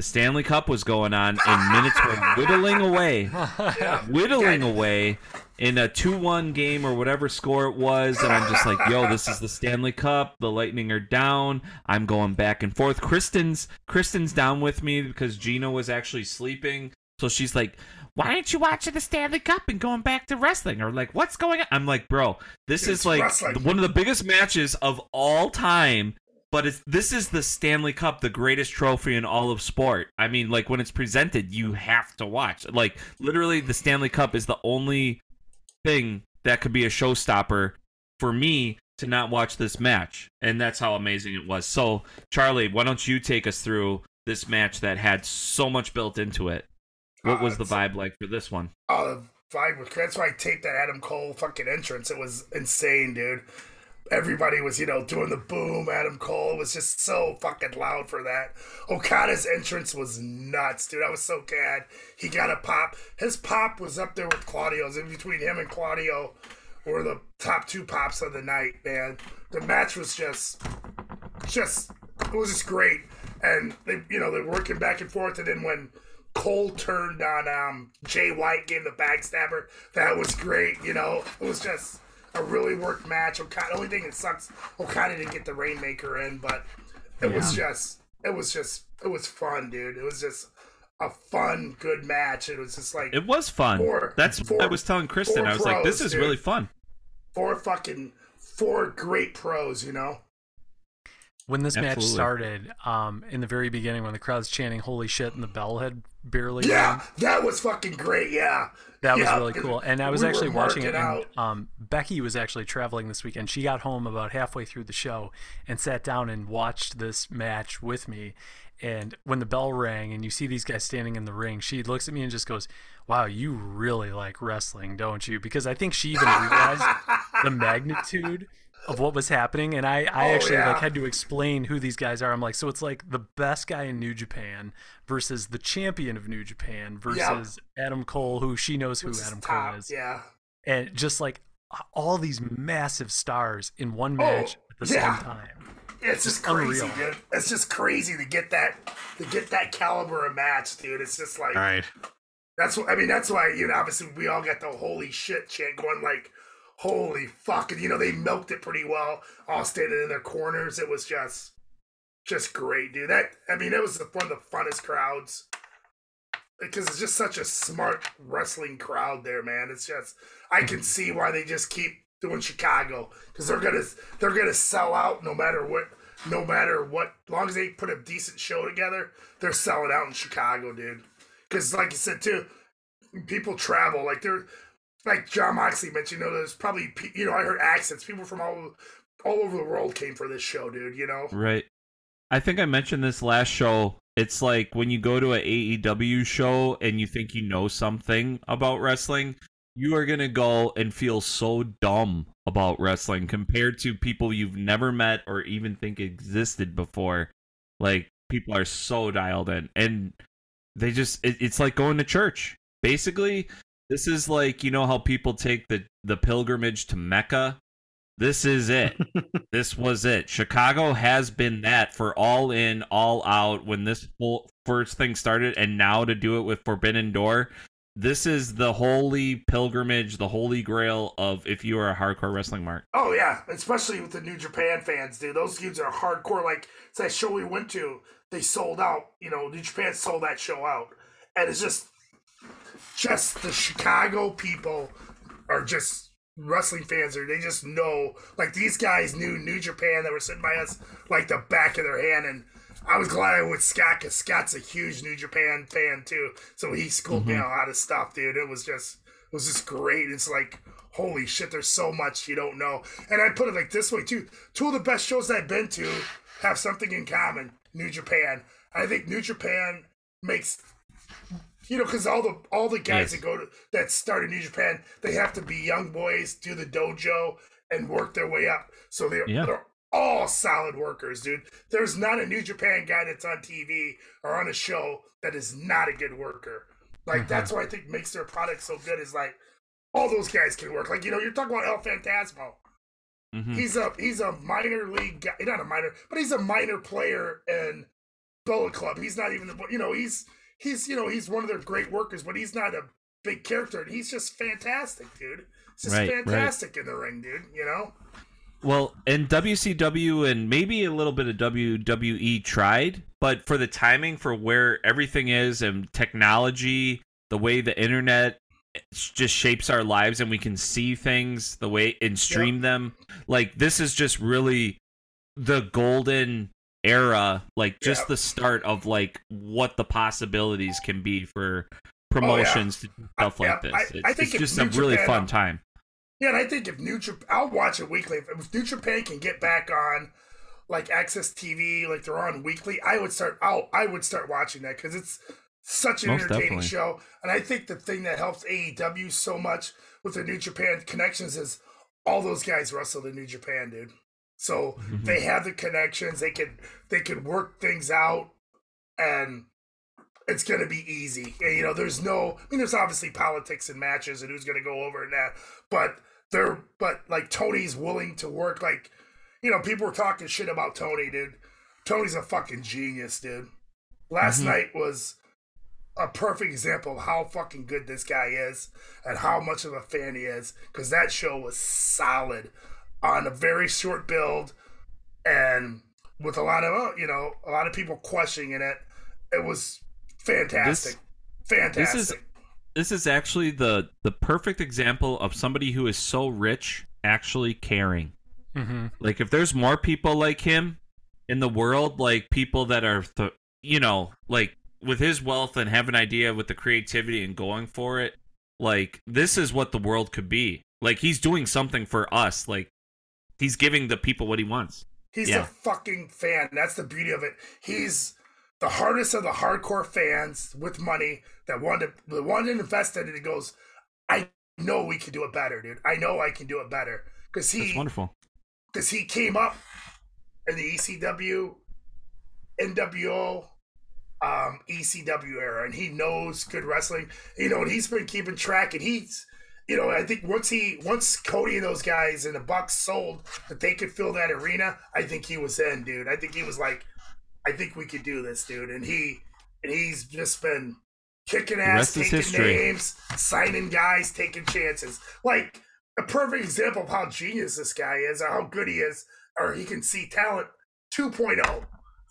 the Stanley Cup was going on and minutes were whittling away, whittling away in a 2-1 game or whatever score it was and I'm just like, "Yo, this is the Stanley Cup. The Lightning are down. I'm going back and forth. Kristen's Kristen's down with me because Gina was actually sleeping. So she's like, "Why aren't you watching the Stanley Cup and going back to wrestling?" Or like, "What's going on?" I'm like, "Bro, this
It's
is like
wrestling.
one of the biggest matches of all time." But it's this is the Stanley Cup, the greatest trophy in all of sport. I mean, like when it's presented, you have to watch. Like literally, the Stanley Cup is the only thing that could be a showstopper for me to not watch this match, and that's how amazing it was. So, Charlie, why don't you take us through this match that had so much built into it? What
Uh,
was the vibe like for this one?
Oh, the vibe was That's why I taped that Adam Cole fucking entrance. It was insane, dude. Everybody was, you know, doing the boom. Adam Cole was just so fucking loud for that. Okada's entrance was nuts, dude. I was so glad he got a pop. His pop was up there with Claudio's. In between him and Claudio were the top two pops of the night, man. The match was just, just, it was just great. And they, you know, they're working back and forth. And then when Cole turned on um, Jay White, gave the backstabber. That was great. You know, it was just a really worked match. Okada, the only thing that sucks, Okada didn't get the Rainmaker in, but it was just, it was just, it was fun, dude. It was just a fun, good match. It was just like
It was fun.
Four-
That's what I was telling Kristen.
four
I was like, this is
dude.
really fun.
four fucking four great pros. You know.
When this match started, um, in the very beginning, when the crowd's chanting "Holy shit!" and the bell had barely
Yeah, that was fucking great. Yeah,
That was really cool. And I was
we
actually watching it. And, um, Becky was actually traveling this weekend. She got home about halfway through the show and sat down and watched this match with me. And when the bell rang and you see these guys standing in the ring, she looks at me and just goes, Wow, you really like wrestling, don't you? Because I think she even realized the magnitude of what was happening. And I, I
Oh,
actually
yeah.
like had to explain who these guys are. I'm like, so it's like the best guy in New Japan versus the champion of New Japan versus Adam Cole, who she knows who
Which is
Adam
top,
Cole is.
Yeah.
And just like all these massive stars in one oh, match at the
Oh, yeah.
same time.
It's just
It's
crazy,
unreal.
dude. It's just crazy to get that to get that caliber of match, dude. It's just like
All right.
that's what I mean. That's why you know, obviously, we all got the holy shit chant going, like holy fuck, and you know they milked it pretty well, all standing in their corners. It was just, just great, dude. That I mean, it was one of the funnest crowds because it's just such a smart wrestling crowd there, man. It's just I can see why they just keep doing Chicago because they're gonna they're gonna sell out no matter what, no matter what. As long as they put a decent show together, they're selling out in Chicago, dude. Because like you said too, people travel like they're like Jon Moxley mentioned. You know, there's probably you know I heard accents. People from all all over the world came for this show, dude. You know.
Right. I think I mentioned this last show. It's like when you go to a AEW show and you think you know something about wrestling, you are to go and feel so dumb about wrestling compared to people you've never met or even think existed before. Like people are so dialed in and they just it, it's like going to church. Basically, this is like, you know how people take the the pilgrimage to Mecca this is it. this was it. Chicago has been that for all in, all out when this full first thing started, and now to do it with Forbidden Door. This is the holy pilgrimage, the holy grail of if you are a hardcore wrestling mark.
Oh yeah, especially with the New Japan fans, dude. Those dudes are hardcore. Like it's that show we went to, they sold out. You know, New Japan sold that show out, and it's just, just the Chicago people are just wrestling fans. Or they just know, like these guys knew New Japan that were sitting by us like the back of their hand, and I was glad I went Scott because Scott's a huge New Japan fan too, so he schooled me mm-hmm. on a lot of stuff, dude. It was just, it was just great. It's like holy shit, there's so much you don't know. And I put it like this way too: two of the best shows I've been to have something in common. New Japan. I think New Japan makes you know because all the all the guys
Yes.
that go to that start in New Japan, they have to be young boys, do the dojo, and work their way up. So they're
Yeah.
they're all solid workers, dude. There's not a New Japan guy that's on TV or on a show that is not a good worker. Like that's what I think makes their product so good. Is like all those guys can work. Like you know, you're talking about El Fantasmo.
Mhm.
He's a he's a minor league guy, not a minor, but he's a minor player in Bullet Club. He's not even the you know he's he's you know he's one of their great workers, but he's not a big character. And he's just fantastic, dude. He's just
Right, right.
fantastic in the ring, dude. You know.
Well, and WCW and maybe a little bit of WWE tried, but for the timing for where everything is and technology, the way the internet just shapes our lives and we can see things the way and stream them, like this is just really the golden era, like just
Yeah.
the start of like what the possibilities can be for oh, promotions to do stuff
I-
like
yeah,
this. It's
I think
it's just
New
a really fun time.
Yeah, and I think if New Japan, I'll watch it weekly. If, if New Japan can get back on like AXS TV, like they're on weekly, I would start. I'll, I would start watching that because it's such an
Most
entertaining
definitely.
show. And I think the thing that helps AEW so much with the New Japan connections is all those guys wrestled in New Japan, dude. So
Mm-hmm.
they have the connections. They can they can work things out, and it's gonna be easy. And, you know, there's no. I mean, there's obviously politics and matches and who's gonna go over and that, but they're but like Tony's willing to work. Like, you know, people were talking shit about Tony, dude. Tony's a fucking genius, dude. Last night was a perfect example of how fucking good this guy is and how much of a fan he is because that show was solid on a very short build and with a lot of uh, you know a lot of people questioning it it was fantastic fantastic
This is this is actually the the perfect example of somebody who is so rich actually caring.
Mm-hmm.
Like if there's more people like him in the world, like people that are th- you know, like with his wealth and have an idea with the creativity and going for it, like this is what the world could be. Like he's doing something for us. Like he's giving the people what he wants.
He's
Yeah.
a fucking fan. That's the beauty of it. He's the hardest of the hardcore fans with money that wanted to the one that invested and he goes, I know we can do it better, dude. I know I can do it better. Because
That's wonderful.
because he came up in the ECW, NWO, um, ECW era, and he knows good wrestling. You know, and he's been keeping track, and he's, you know, I think once he, once Cody and those guys and the Bucks sold that they could fill that arena, I think he was in, dude. I think he was like, I think we could do this, dude, and he, and he's just been kicking ass, taking names, signing guys, taking chances, like a perfect example of how genius this guy is or how good he is or he can see talent 2.0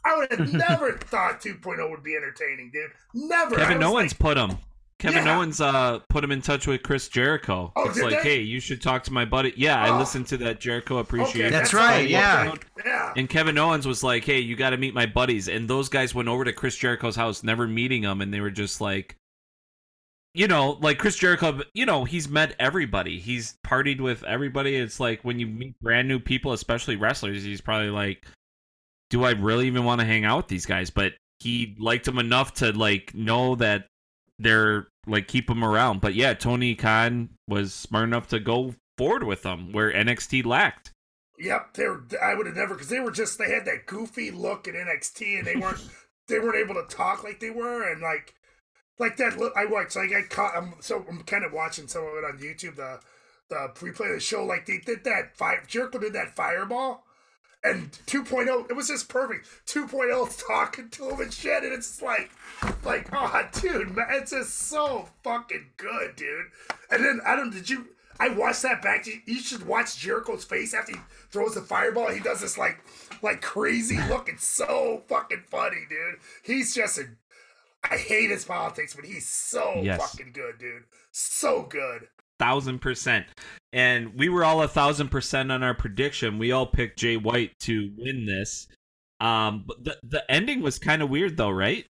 i would have never thought 2.0 would be entertaining dude. Never.
Kevin no
like,
put him. Kevin
Yeah.
Owens uh put him in touch with Chris Jericho.
Oh,
it's like,
they?
hey, you should talk to my buddy. Yeah,
Oh.
I listened to that Jericho appreciation.
okay,
That's
how
right, yeah.
yeah
And Kevin Owens was like, "Hey, you got to meet my buddies." And those guys went over to Chris Jericho's house, never meeting him, and they were just like, you know, like Chris Jericho. You know, he's met everybody. He's partied with everybody. It's like when you meet brand new people, especially wrestlers, he's probably like, "Do I really even want to hang out with these guys?" But he liked them enough to like know that they're like keep him around. But yeah, Tony Khan was smart enough to go forward with them where NXT lacked.
Yep, they were. I would have never because they were just they had that goofy look in NXT and they weren't they weren't able to talk like they were and like like that. Look, I watched like I caught. I'm so I'm kind of watching some of it on YouTube. The the replay of the show like they did that fire. Jericho did that fireball. And 2.0, it was just perfect. 2.0 is talking to him and shit, and it's like, like, oh, dude, man, it's just so fucking good, dude. And then I don't, did you? I watched that back. You, you should watch Jericho's face after he throws the fireball. He does this like, like crazy look. It's so fucking funny, dude. He's just a. I hate his politics, but he's so
Yes.
fucking good, dude. So good.
Thousand percent. And we were all a thousand percent on our prediction. We all picked Jay White to win this. Um, but the the ending was kind of weird though, right?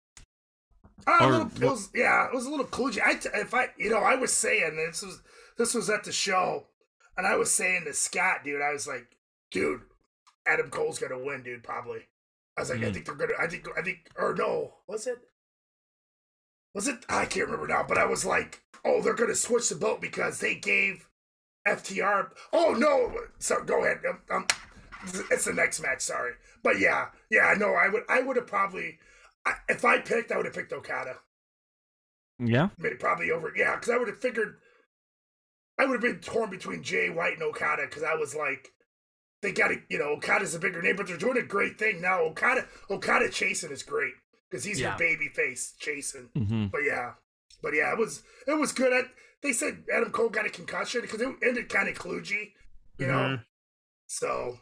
Uh,
Or
little, it was, yeah, it was a little kludgy. I, if I, you know, I was saying this was this was at the show, and I was saying to Scott, dude, I was like, dude, Adam Cole's gonna win, dude, probably. I was like, I
Mm.
think they're gonna, I think, I think, or no, was it? Was it? I can't remember now, but I was like, oh, they're gonna switch the boat because they gave FTR. Oh no, so go ahead. Um, um, it's the next match. Sorry, but yeah, yeah, no, I would, I would have probably, I, if I picked, I would have picked Okada.
Yeah.
Maybe probably over. Yeah, because I would have figured I would have been torn between Jay White and Okada because I was like, they got to, you know, Okada's a bigger name, but they're doing a great thing now. Okada, Okada chasing is great because he's
Yeah.
your baby face chasing.
Mhm.
But yeah, but yeah, it was it was good. I, they said Adam Cole got a concussion because it ended kind of kludgy, you know.
Mhm.
So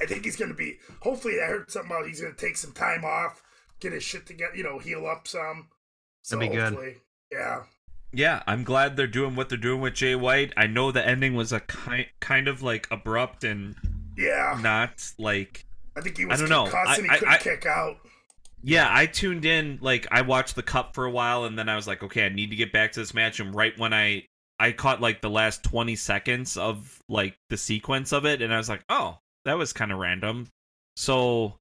I think he's going to be. Hopefully, I heard something about he's going to take some time off, get his shit together, you know, heal up some. So
That'd be good.
yeah.
Yeah, I'm glad they're doing what they're doing with Jay White. I know the ending was a kind kind of like abrupt and
Yeah,
not like
I think he was
I
was
don't know.
concussed he
I- I-
couldn't
I-
kick out.
Yeah, I tuned in like I watched the cup for a while and then I was like, okay, I need to get back to this match and right when I I caught like the last 20 seconds of like the sequence of it and I was like, "Oh, that was kind of random." So,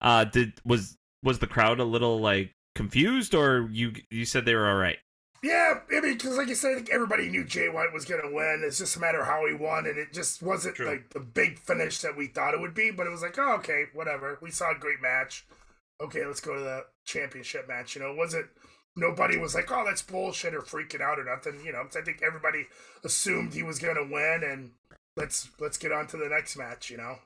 uh did was was the crowd a little like confused or you you said they were all right?
Yeah, I mean, because like you said, I think everybody knew Jay White was going to win. It's just a matter of how he won, and it just wasn't
True.
like the big finish that we thought it would be. But it was like, oh, okay, whatever. We saw a great match. Okay, let's go to the championship match. You know, wasn't nobody was like, oh, that's bullshit or freaking out or nothing. You know, I think everybody assumed he was going to win, and let's let's get on to the next match. You know,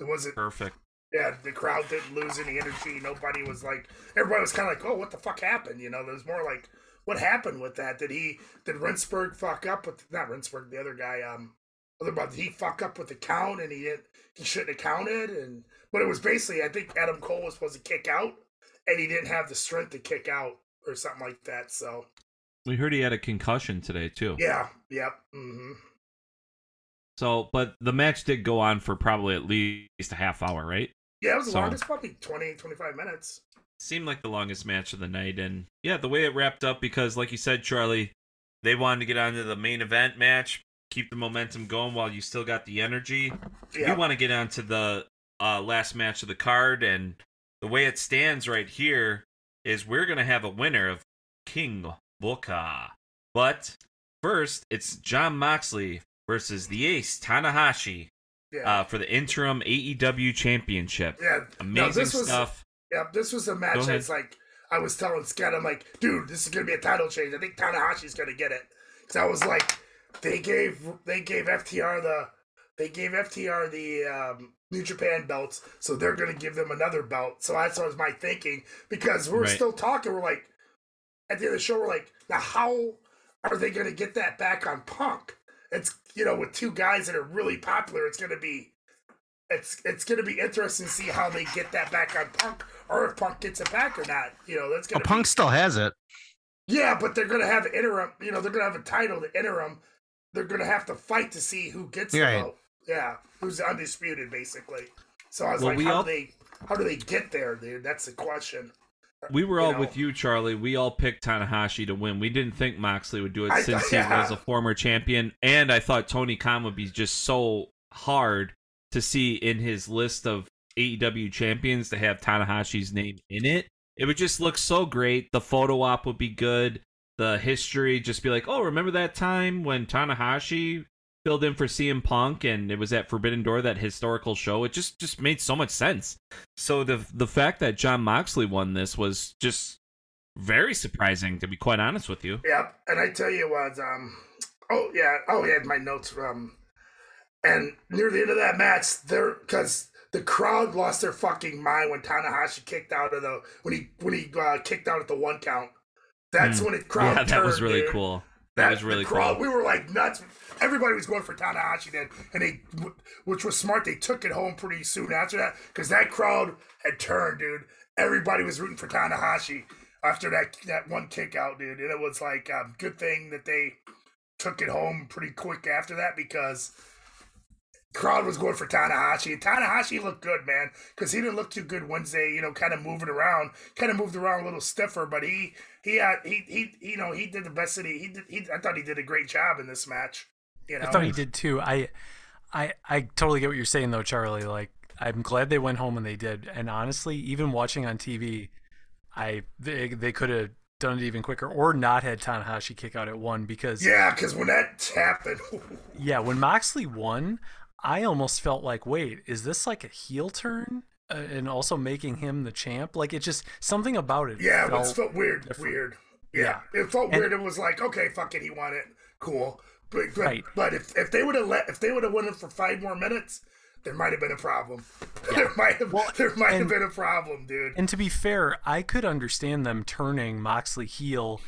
it wasn't
Perfect.
yeah, the crowd didn't lose any energy. Nobody was like, everybody was kind of like, oh, what the fuck happened? You know, there was more like, what happened with that? Did he, did Remsburg fuck up with, not Remsburg, the other guy, um, other did he fuck up with the count and he didn't, he shouldn't have counted? And, but it was basically, I think Adam Cole was supposed to kick out and he didn't have the strength to kick out or something like that. So,
We heard he had a concussion today too.
yeah, yep. hmm
So, but the match did go on for probably at least a half hour, right?
Yeah, it was the
So-
longest, probably 20, 25 minutes.
Seemed like the longest match of the night, and yeah, the way it wrapped up because, like you said, Charlie, they wanted to get on to the main event match, keep the momentum going while you still got the energy.
Yeah.
You want to get on to the uh, last match of the card, and the way it stands right here is we're gonna have a winner of King Booker. But first, it's Jon Moxley versus the Ace Tanahashi
yeah.
uh, for the interim AEW Championship.
yeah. No,
Amazing
this was-
stuff.
Yeah, this was a match that's like I was telling Scott, I'm like, dude, this is gonna be a title change. I think Tanahashi's gonna get it. Cause I was like, they gave they gave FTR the they gave FTR the um, New Japan belts, so they're gonna give them another belt. So that's what was my thinking because we're
Right.
still talking. We're like, at the end of the show, we're like, now how are they gonna get that back on Punk? It's you know with two guys that are really popular, it's gonna be it's it's gonna be interesting to see how they get that back on Punk, or if Punk gets it back or not. You know, that's
Oh,
gonna.
Punk still has it.
Yeah, but they're gonna have an interim. You know, they're gonna have a title, the interim. They're gonna have to fight to see who gets the belt. Yeah, who's undisputed, basically. So I was
Well,
like, how
all-
do they how do they get there, dude? That's the question.
We were
you
all
know.
with you, Charlie. We all picked Tanahashi to win. We didn't think Moxley would do it
I-
since
yeah.
he was a former champion, and I thought Tony Khan would be just so hard to see in his list of AEW champions to have Tanahashi's name in it. It would just look so great. The photo op would be good. The history just be like, oh, remember that time when Tanahashi filled in for CM Punk and it was at Forbidden Door, that historical show. It just just made so much sense. So the the fact that Jon Moxley won this was just very surprising, to be quite honest with you.
Yep, and I tell you what, um, oh yeah, oh yeah, my notes from, and near the end of that match, there because the crowd lost their fucking mind when Tanahashi kicked out of the when he when he uh, kicked out at the one count. That's
Hmm.
when the crowd.
yeah, that was really
dude.
cool. That, was really
crowd,
cool.
We were like nuts. Everybody was going for Tanahashi then, and they, which was smart. They took it home pretty soon after that because that crowd had turned, dude. Everybody was rooting for Tanahashi after that that one kick out, dude. And it was like um, good thing that they took it home pretty quick after that because crowd was going for Tanahashi. And Tanahashi looked good, man, because he didn't look too good Wednesday. You know, kind of moving around, kind of moved around a little stiffer, but he he had he he you know he did the best that he he did. He, I thought he did a great job in this match. You know,
I thought he did too. I, I, I totally get what you're saying though, Charlie. Like, I'm glad they went home when they did. And honestly, even watching on TV, I they they could have done it even quicker or not had Tanahashi kick out at one because
Yeah, because when that happened,
yeah, when Moxley won, I almost felt like, wait, is this like a heel turn? Uh, and also making him the champ, like it just something about it.
yeah, it
felt,
was felt weird,
different.
weird. Yeah, it felt
And-
weird. It was like, okay, fuck it, he won it, cool. But but,
Right.
but if, if they would have let if they would have won it for five more minutes, there might have been a problem. Yeah. there might have there might have been a problem, dude.
And to be fair, I could understand them turning Moxley heel,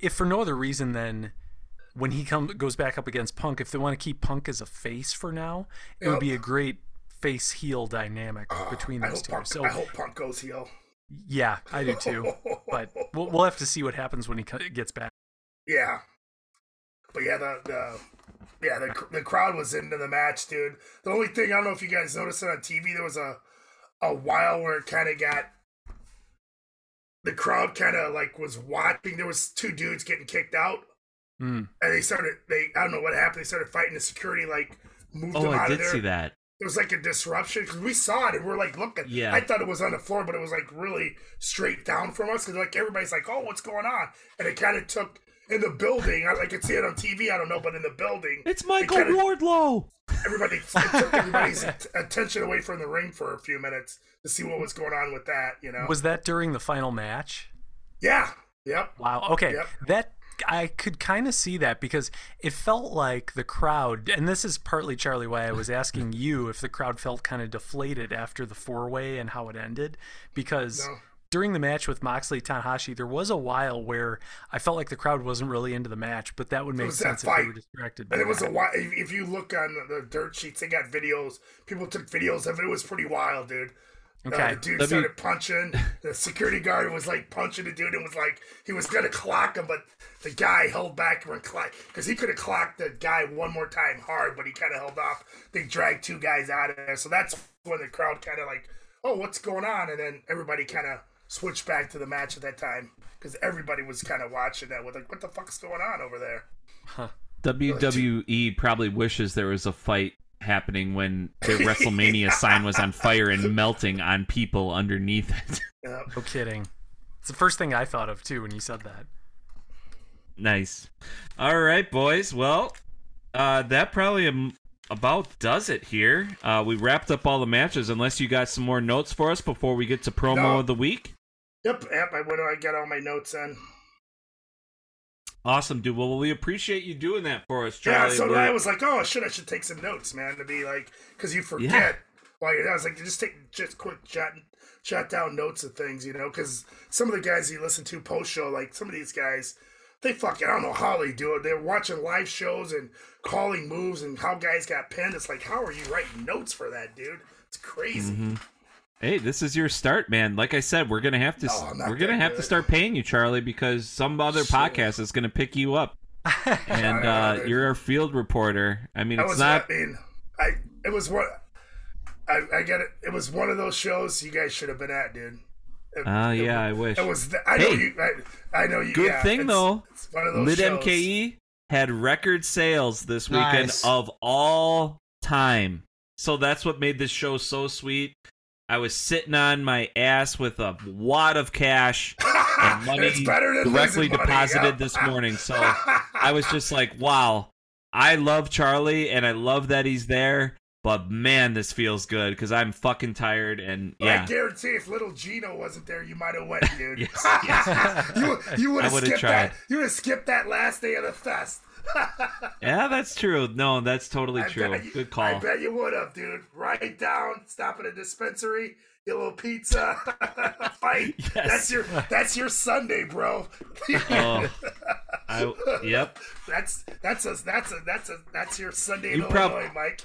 if for no other reason than when he comes goes back up against Punk. If they want to keep Punk as a face for now, it would be a great face heel dynamic ah,
between
those two.
Punk,
So
I hope Punk goes heel.
yeah, I do too. but we'll, we'll have to see what happens when he gets back.
Yeah. But yeah, the, the yeah the the crowd was into the match, dude. The only thing I don't know if you guys noticed it on TV, there was a a while where it kind of got the crowd kind of like was watching. There was two dudes getting kicked out,
Mm.
and they started they I don't know what happened. They started fighting the security, like moved them
Oh,
out
I
of
did
there.
see that.
It was like a disruption because we saw it and we're like looking.
Yeah.
I thought it was on the floor, but it was like really straight down from us because like everybody's like, "Oh, what's going on?" And it kind of took in the building. I, I could see it on TV. I don't know, but in the building,
It's Michael
kinda-
Wardlow.
everybody it took everybody's att- attention away from the ring for a few minutes to see what was going on with that. You know?
Was that during the final match?
yeah. Yep.
Wow. Okay.
Yep.
That I could kind of see that because it felt like the crowd, and this is partly Charlie why I was asking you if the crowd felt kind of deflated after the four way and how it ended, because.
No.
During the match with Moxley Tanahashi, there was a while where I felt like the crowd wasn't really into the match, but that would make
that
sense if they were distracted. By
And it was a while. If if you look on the dirt sheets, they got videos. People took videos of it. It was pretty wild, dude. Uh, the dude
W-
started punching. The security guard was like punching the dude and was like he was gonna clock him, but the guy held back and clock because he could have clocked the guy one more time hard, but he kind of held off. They dragged two guys out of there, so that's when the crowd kind of like, oh, what's going on? And then everybody kind of switched back to the match at that time because everybody was kind of watching that with like, what the fuck's going on over there? Huh.
WWE probably wishes there was a fight happening when the WrestleMania sign was on fire and melting on people underneath it.
No kidding. It's the first thing I thought of too when you said that.
nice. All right, boys. Well, uh, that probably um, about does it here. Uh, we wrapped up all the matches. Unless you got some more notes for us before we get to promo
No.
of the week.
Yep, yep. I went. I got all my notes in.
Awesome, dude. Well, we appreciate you doing that for us,
Yeah, so
We're-
I was like, oh shit, I should take some notes, man, to be like, because you forget.
Yeah.
You're, I was like, just take just quick jot jot down notes of things, you know, because some of the guys you listen to post show, like some of these guys, they fucking I don't know how they do it. They're watching live shows and calling moves and how guys got pinned. It's like, how are you writing notes for that, dude? It's crazy.
Mm-hmm. Hey, this is your start, man. Like I said, we're gonna have to
No,
we're gonna
that
have to start paying you, Charlie, because some other
Shit.
podcast is gonna pick you up, and
I know,
uh, you're our field reporter. I mean,
I
it's
was
not.
I mean, I it was what I I get it. It was one of those shows you guys should have been at, dude. It-
Ah, yeah,
was-
I wish.
It was. The, I know
Hey.
you. I, I know you.
Good
yeah,
thing
it's-
though.
It's one of those
Lit
shows.
MKE had record sales this weekend
Nice.
of all time. So that's what made this show so sweet. I was sitting on my ass with a wad of cash and money directly
money,
deposited
yeah.
this morning. So I was just like, wow, I love Charlie and I love that he's there. But man, this feels good because I'm fucking tired and yeah.
I guarantee if little Gino wasn't there, you might have went, dude.
Yes, yes.
you you would have skipped
tried.
that. You would have skipped that last day of the fest.
Yeah, that's true. No, that's totally
I
true.
you-
Good call.
I bet you would have, dude. Right down, stop at a dispensary, get a little pizza, fight.
Yes.
That's your that's your Sunday, bro.
Oh, I, yep.
That's that's a that's a that's a that's your Sunday in
You prob-
Illinois, Mike.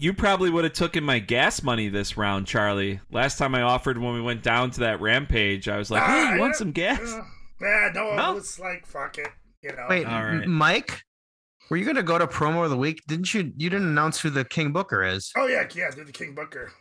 You probably would have taken my gas money this round, Charlie. Last time I offered when we went down to that rampage, I was like, "Hey, you want some gas?"
yeah. Yeah, no,
No?
it was like fuck it, you know.
Wait,
All right.
Mike, were you gonna go to promo of the week? Didn't you? You didn't announce who the King Booker is.
Oh yeah, yeah, do the King Booker.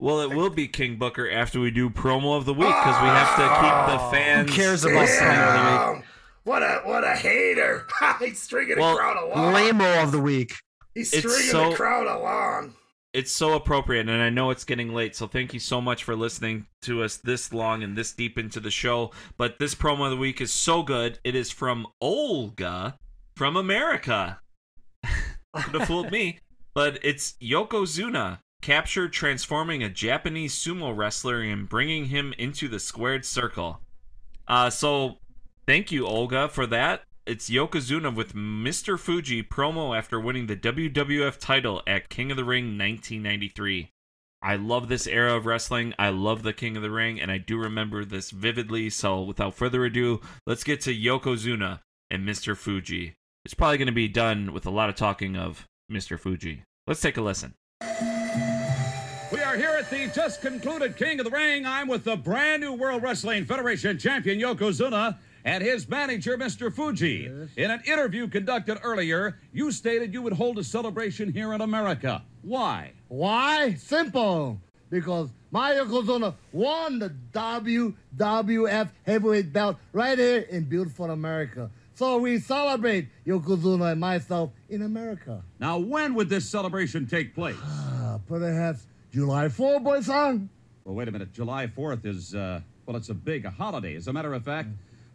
Well, it will be King Booker after we do promo of the week because we have to keep the fans.
Who cares about promo of the week?
What a what a hater! He's stringing
Well,
the crowd along.
Lame-o of the week.
He's stringing
so-
the crowd along.
It's so appropriate, and I know it's getting late, so thank you so much for listening to us this long and this deep into the show. But this promo of the week is so good. It is from Olga from America. Could have fooled me, but it's Yokozuna captured transforming a Japanese sumo wrestler and bringing him into the squared circle. Uh, so thank you, Olga, for that. It's Yokozuna with Mr. Fuji promo after winning the WWF title at King of the Ring 1993. I love this era of wrestling. I love the King of the Ring, and I do remember this vividly. So, without further ado, let's get to Yokozuna and Mr. Fuji. It's probably going to be done with a lot of talking of Mr. Fuji. Let's take a listen.
We are here at the just concluded King of the Ring. I'm with the brand new World Wrestling Federation champion Yokozuna and his manager, Mr. Fuji. In an interview conducted earlier, you stated you would hold a celebration here in America. Why?
Why? Simple. Because my Yokozuna won the WWF heavyweight belt right here in beautiful America. So we celebrate Yokozuna and myself in America.
Now, when would this celebration take place?
Uh, perhaps July 4th, boy son.
Well, wait a minute. July 4th is, uh, well, it's a big holiday. As a matter of fact,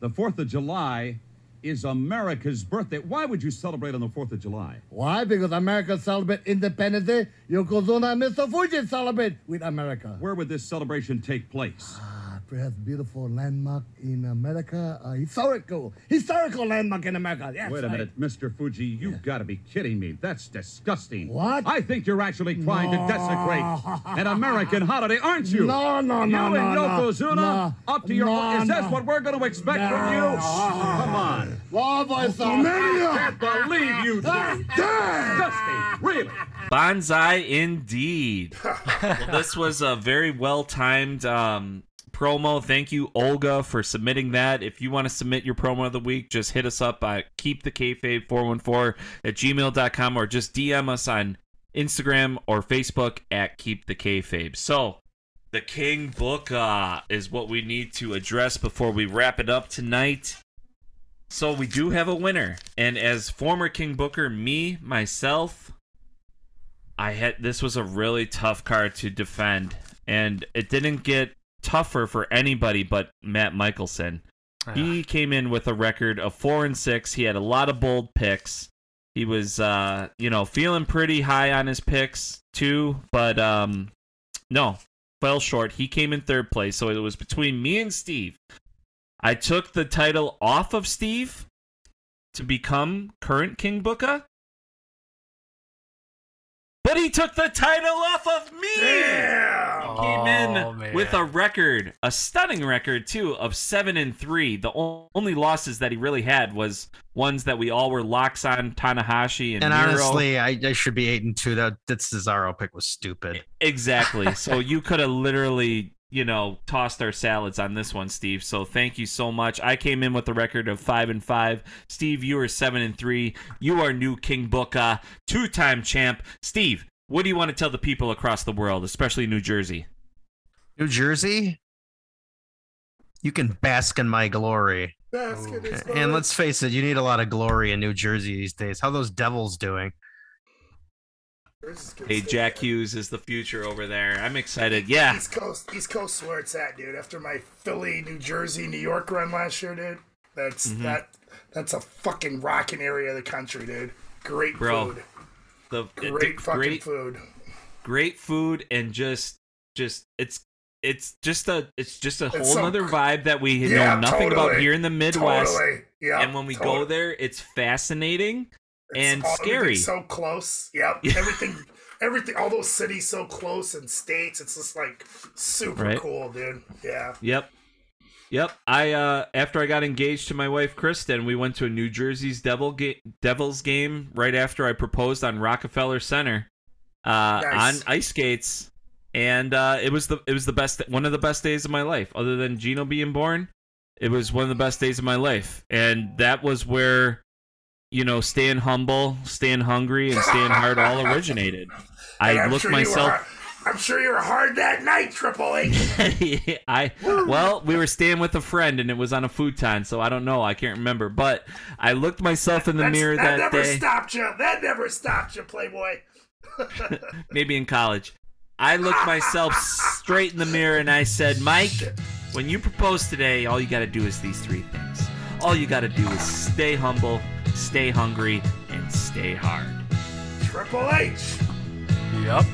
the 4th of July is America's birthday. Why would you celebrate on the 4th of July?
Why? Because America celebrates Independence Day. Yokozuna and Mr. Fuji celebrate with America.
Where would this celebration take place?
Perhaps beautiful landmark in America. Uh, historical, historical landmark in America. Yes,
Wait a
right.
minute, Mr. Fuji, you've got to be kidding me. That's disgusting.
What?
I think you're actually trying
No.
to desecrate an American holiday, aren't you?
No, no,
you
no,
and
no, no.
Yokozuna,
No.
up to your.
No,
is that
no.
what we're going to expect from you? Come on.
Boy.
I can't believe you. That's disgusting. Really.
Banzai indeed. well, this was a very well timed um, promo. Thank you, Olga, for submitting that. If you want to submit your promo of the week, just hit us up at keepthekayfabe414 at gmail.com or just DM us on Instagram or Facebook at Keep the. So, the King Book uh, is what we need to address before we wrap it up tonight. So we do have a winner, and as former King Booker, me myself, I had this was a really tough card to defend, and it didn't get tougher for anybody but Matt Michelson. He came in with a record of four and six. He had a lot of bold picks. He was, uh, you know, feeling pretty high on his picks too, but um, no, fell short. He came in third place, so it was between me and Steve. I took the title off of Steve to become current King Booker. But he took the title off of me. He came in
Oh,
with a record, a stunning record too, of seven and three. The only losses that he really had was ones that we all were locks on Tanahashi and,
And
Miro.
honestly, I, I should be eight and two. That that Cesaro pick was stupid.
Exactly. So you could have literally, you know, tossed our salads on this one, Steve. So thank you so much. I came in with a record of five and five. Steve, you are seven and three. You are new King Booker, two-time champ. Steve, what do you want to tell the people across the world, especially New Jersey?
New Jersey, you can bask in my glory.
Bask Basket is
And let's face it, you need a lot of glory in New Jersey these days. How those Devils doing?
Hey, Jack Hughes is the future over there. I'm excited. Yeah.
East Coast, East Coast, where it's at, dude. After my Philly, New Jersey, New York run last year, dude. That's
Mm-hmm.
that. That's a fucking rocking area of the country, dude. Great
Bro,
food.
The
Great fucking
great
food.
great food and just just it's it's just a it's just a whole
so-
nother vibe that we
Yeah,
know nothing about here in the Midwest.
Totally. Yeah.
and when we go there, it's fascinating and
all-
scary.
So close. Yep.
Yeah.
Everything. Everything. All those cities so close and states. It's just like super
Right.
cool, dude. Yeah.
Yep. Yep. I uh after I got engaged to my wife Kristen, we went to a New Jersey's Devil ga- Devils game right after I proposed on Rockefeller Center uh
Nice.
on ice skates. And uh it was the it was the best one of the best days of my life other than Gino being born. It was one of the best days of my life. And that was where you know, staying humble, staying hungry, and staying hard all originated. I looked
sure
myself
I'm sure you were hard that night, Triple H.
I well, we were staying with a friend and it was on a futon, so I don't know. I can't remember, but I looked myself in the
That's-
mirror
that
that
never
day.
stopped you. That never stopped you, Playboy.
Maybe in college. I looked myself straight in the mirror and I said, "Mike, when you propose today, all you got to do is these three things. All you got to do is stay humble, stay hungry, and stay hard."
Triple H.
Yep.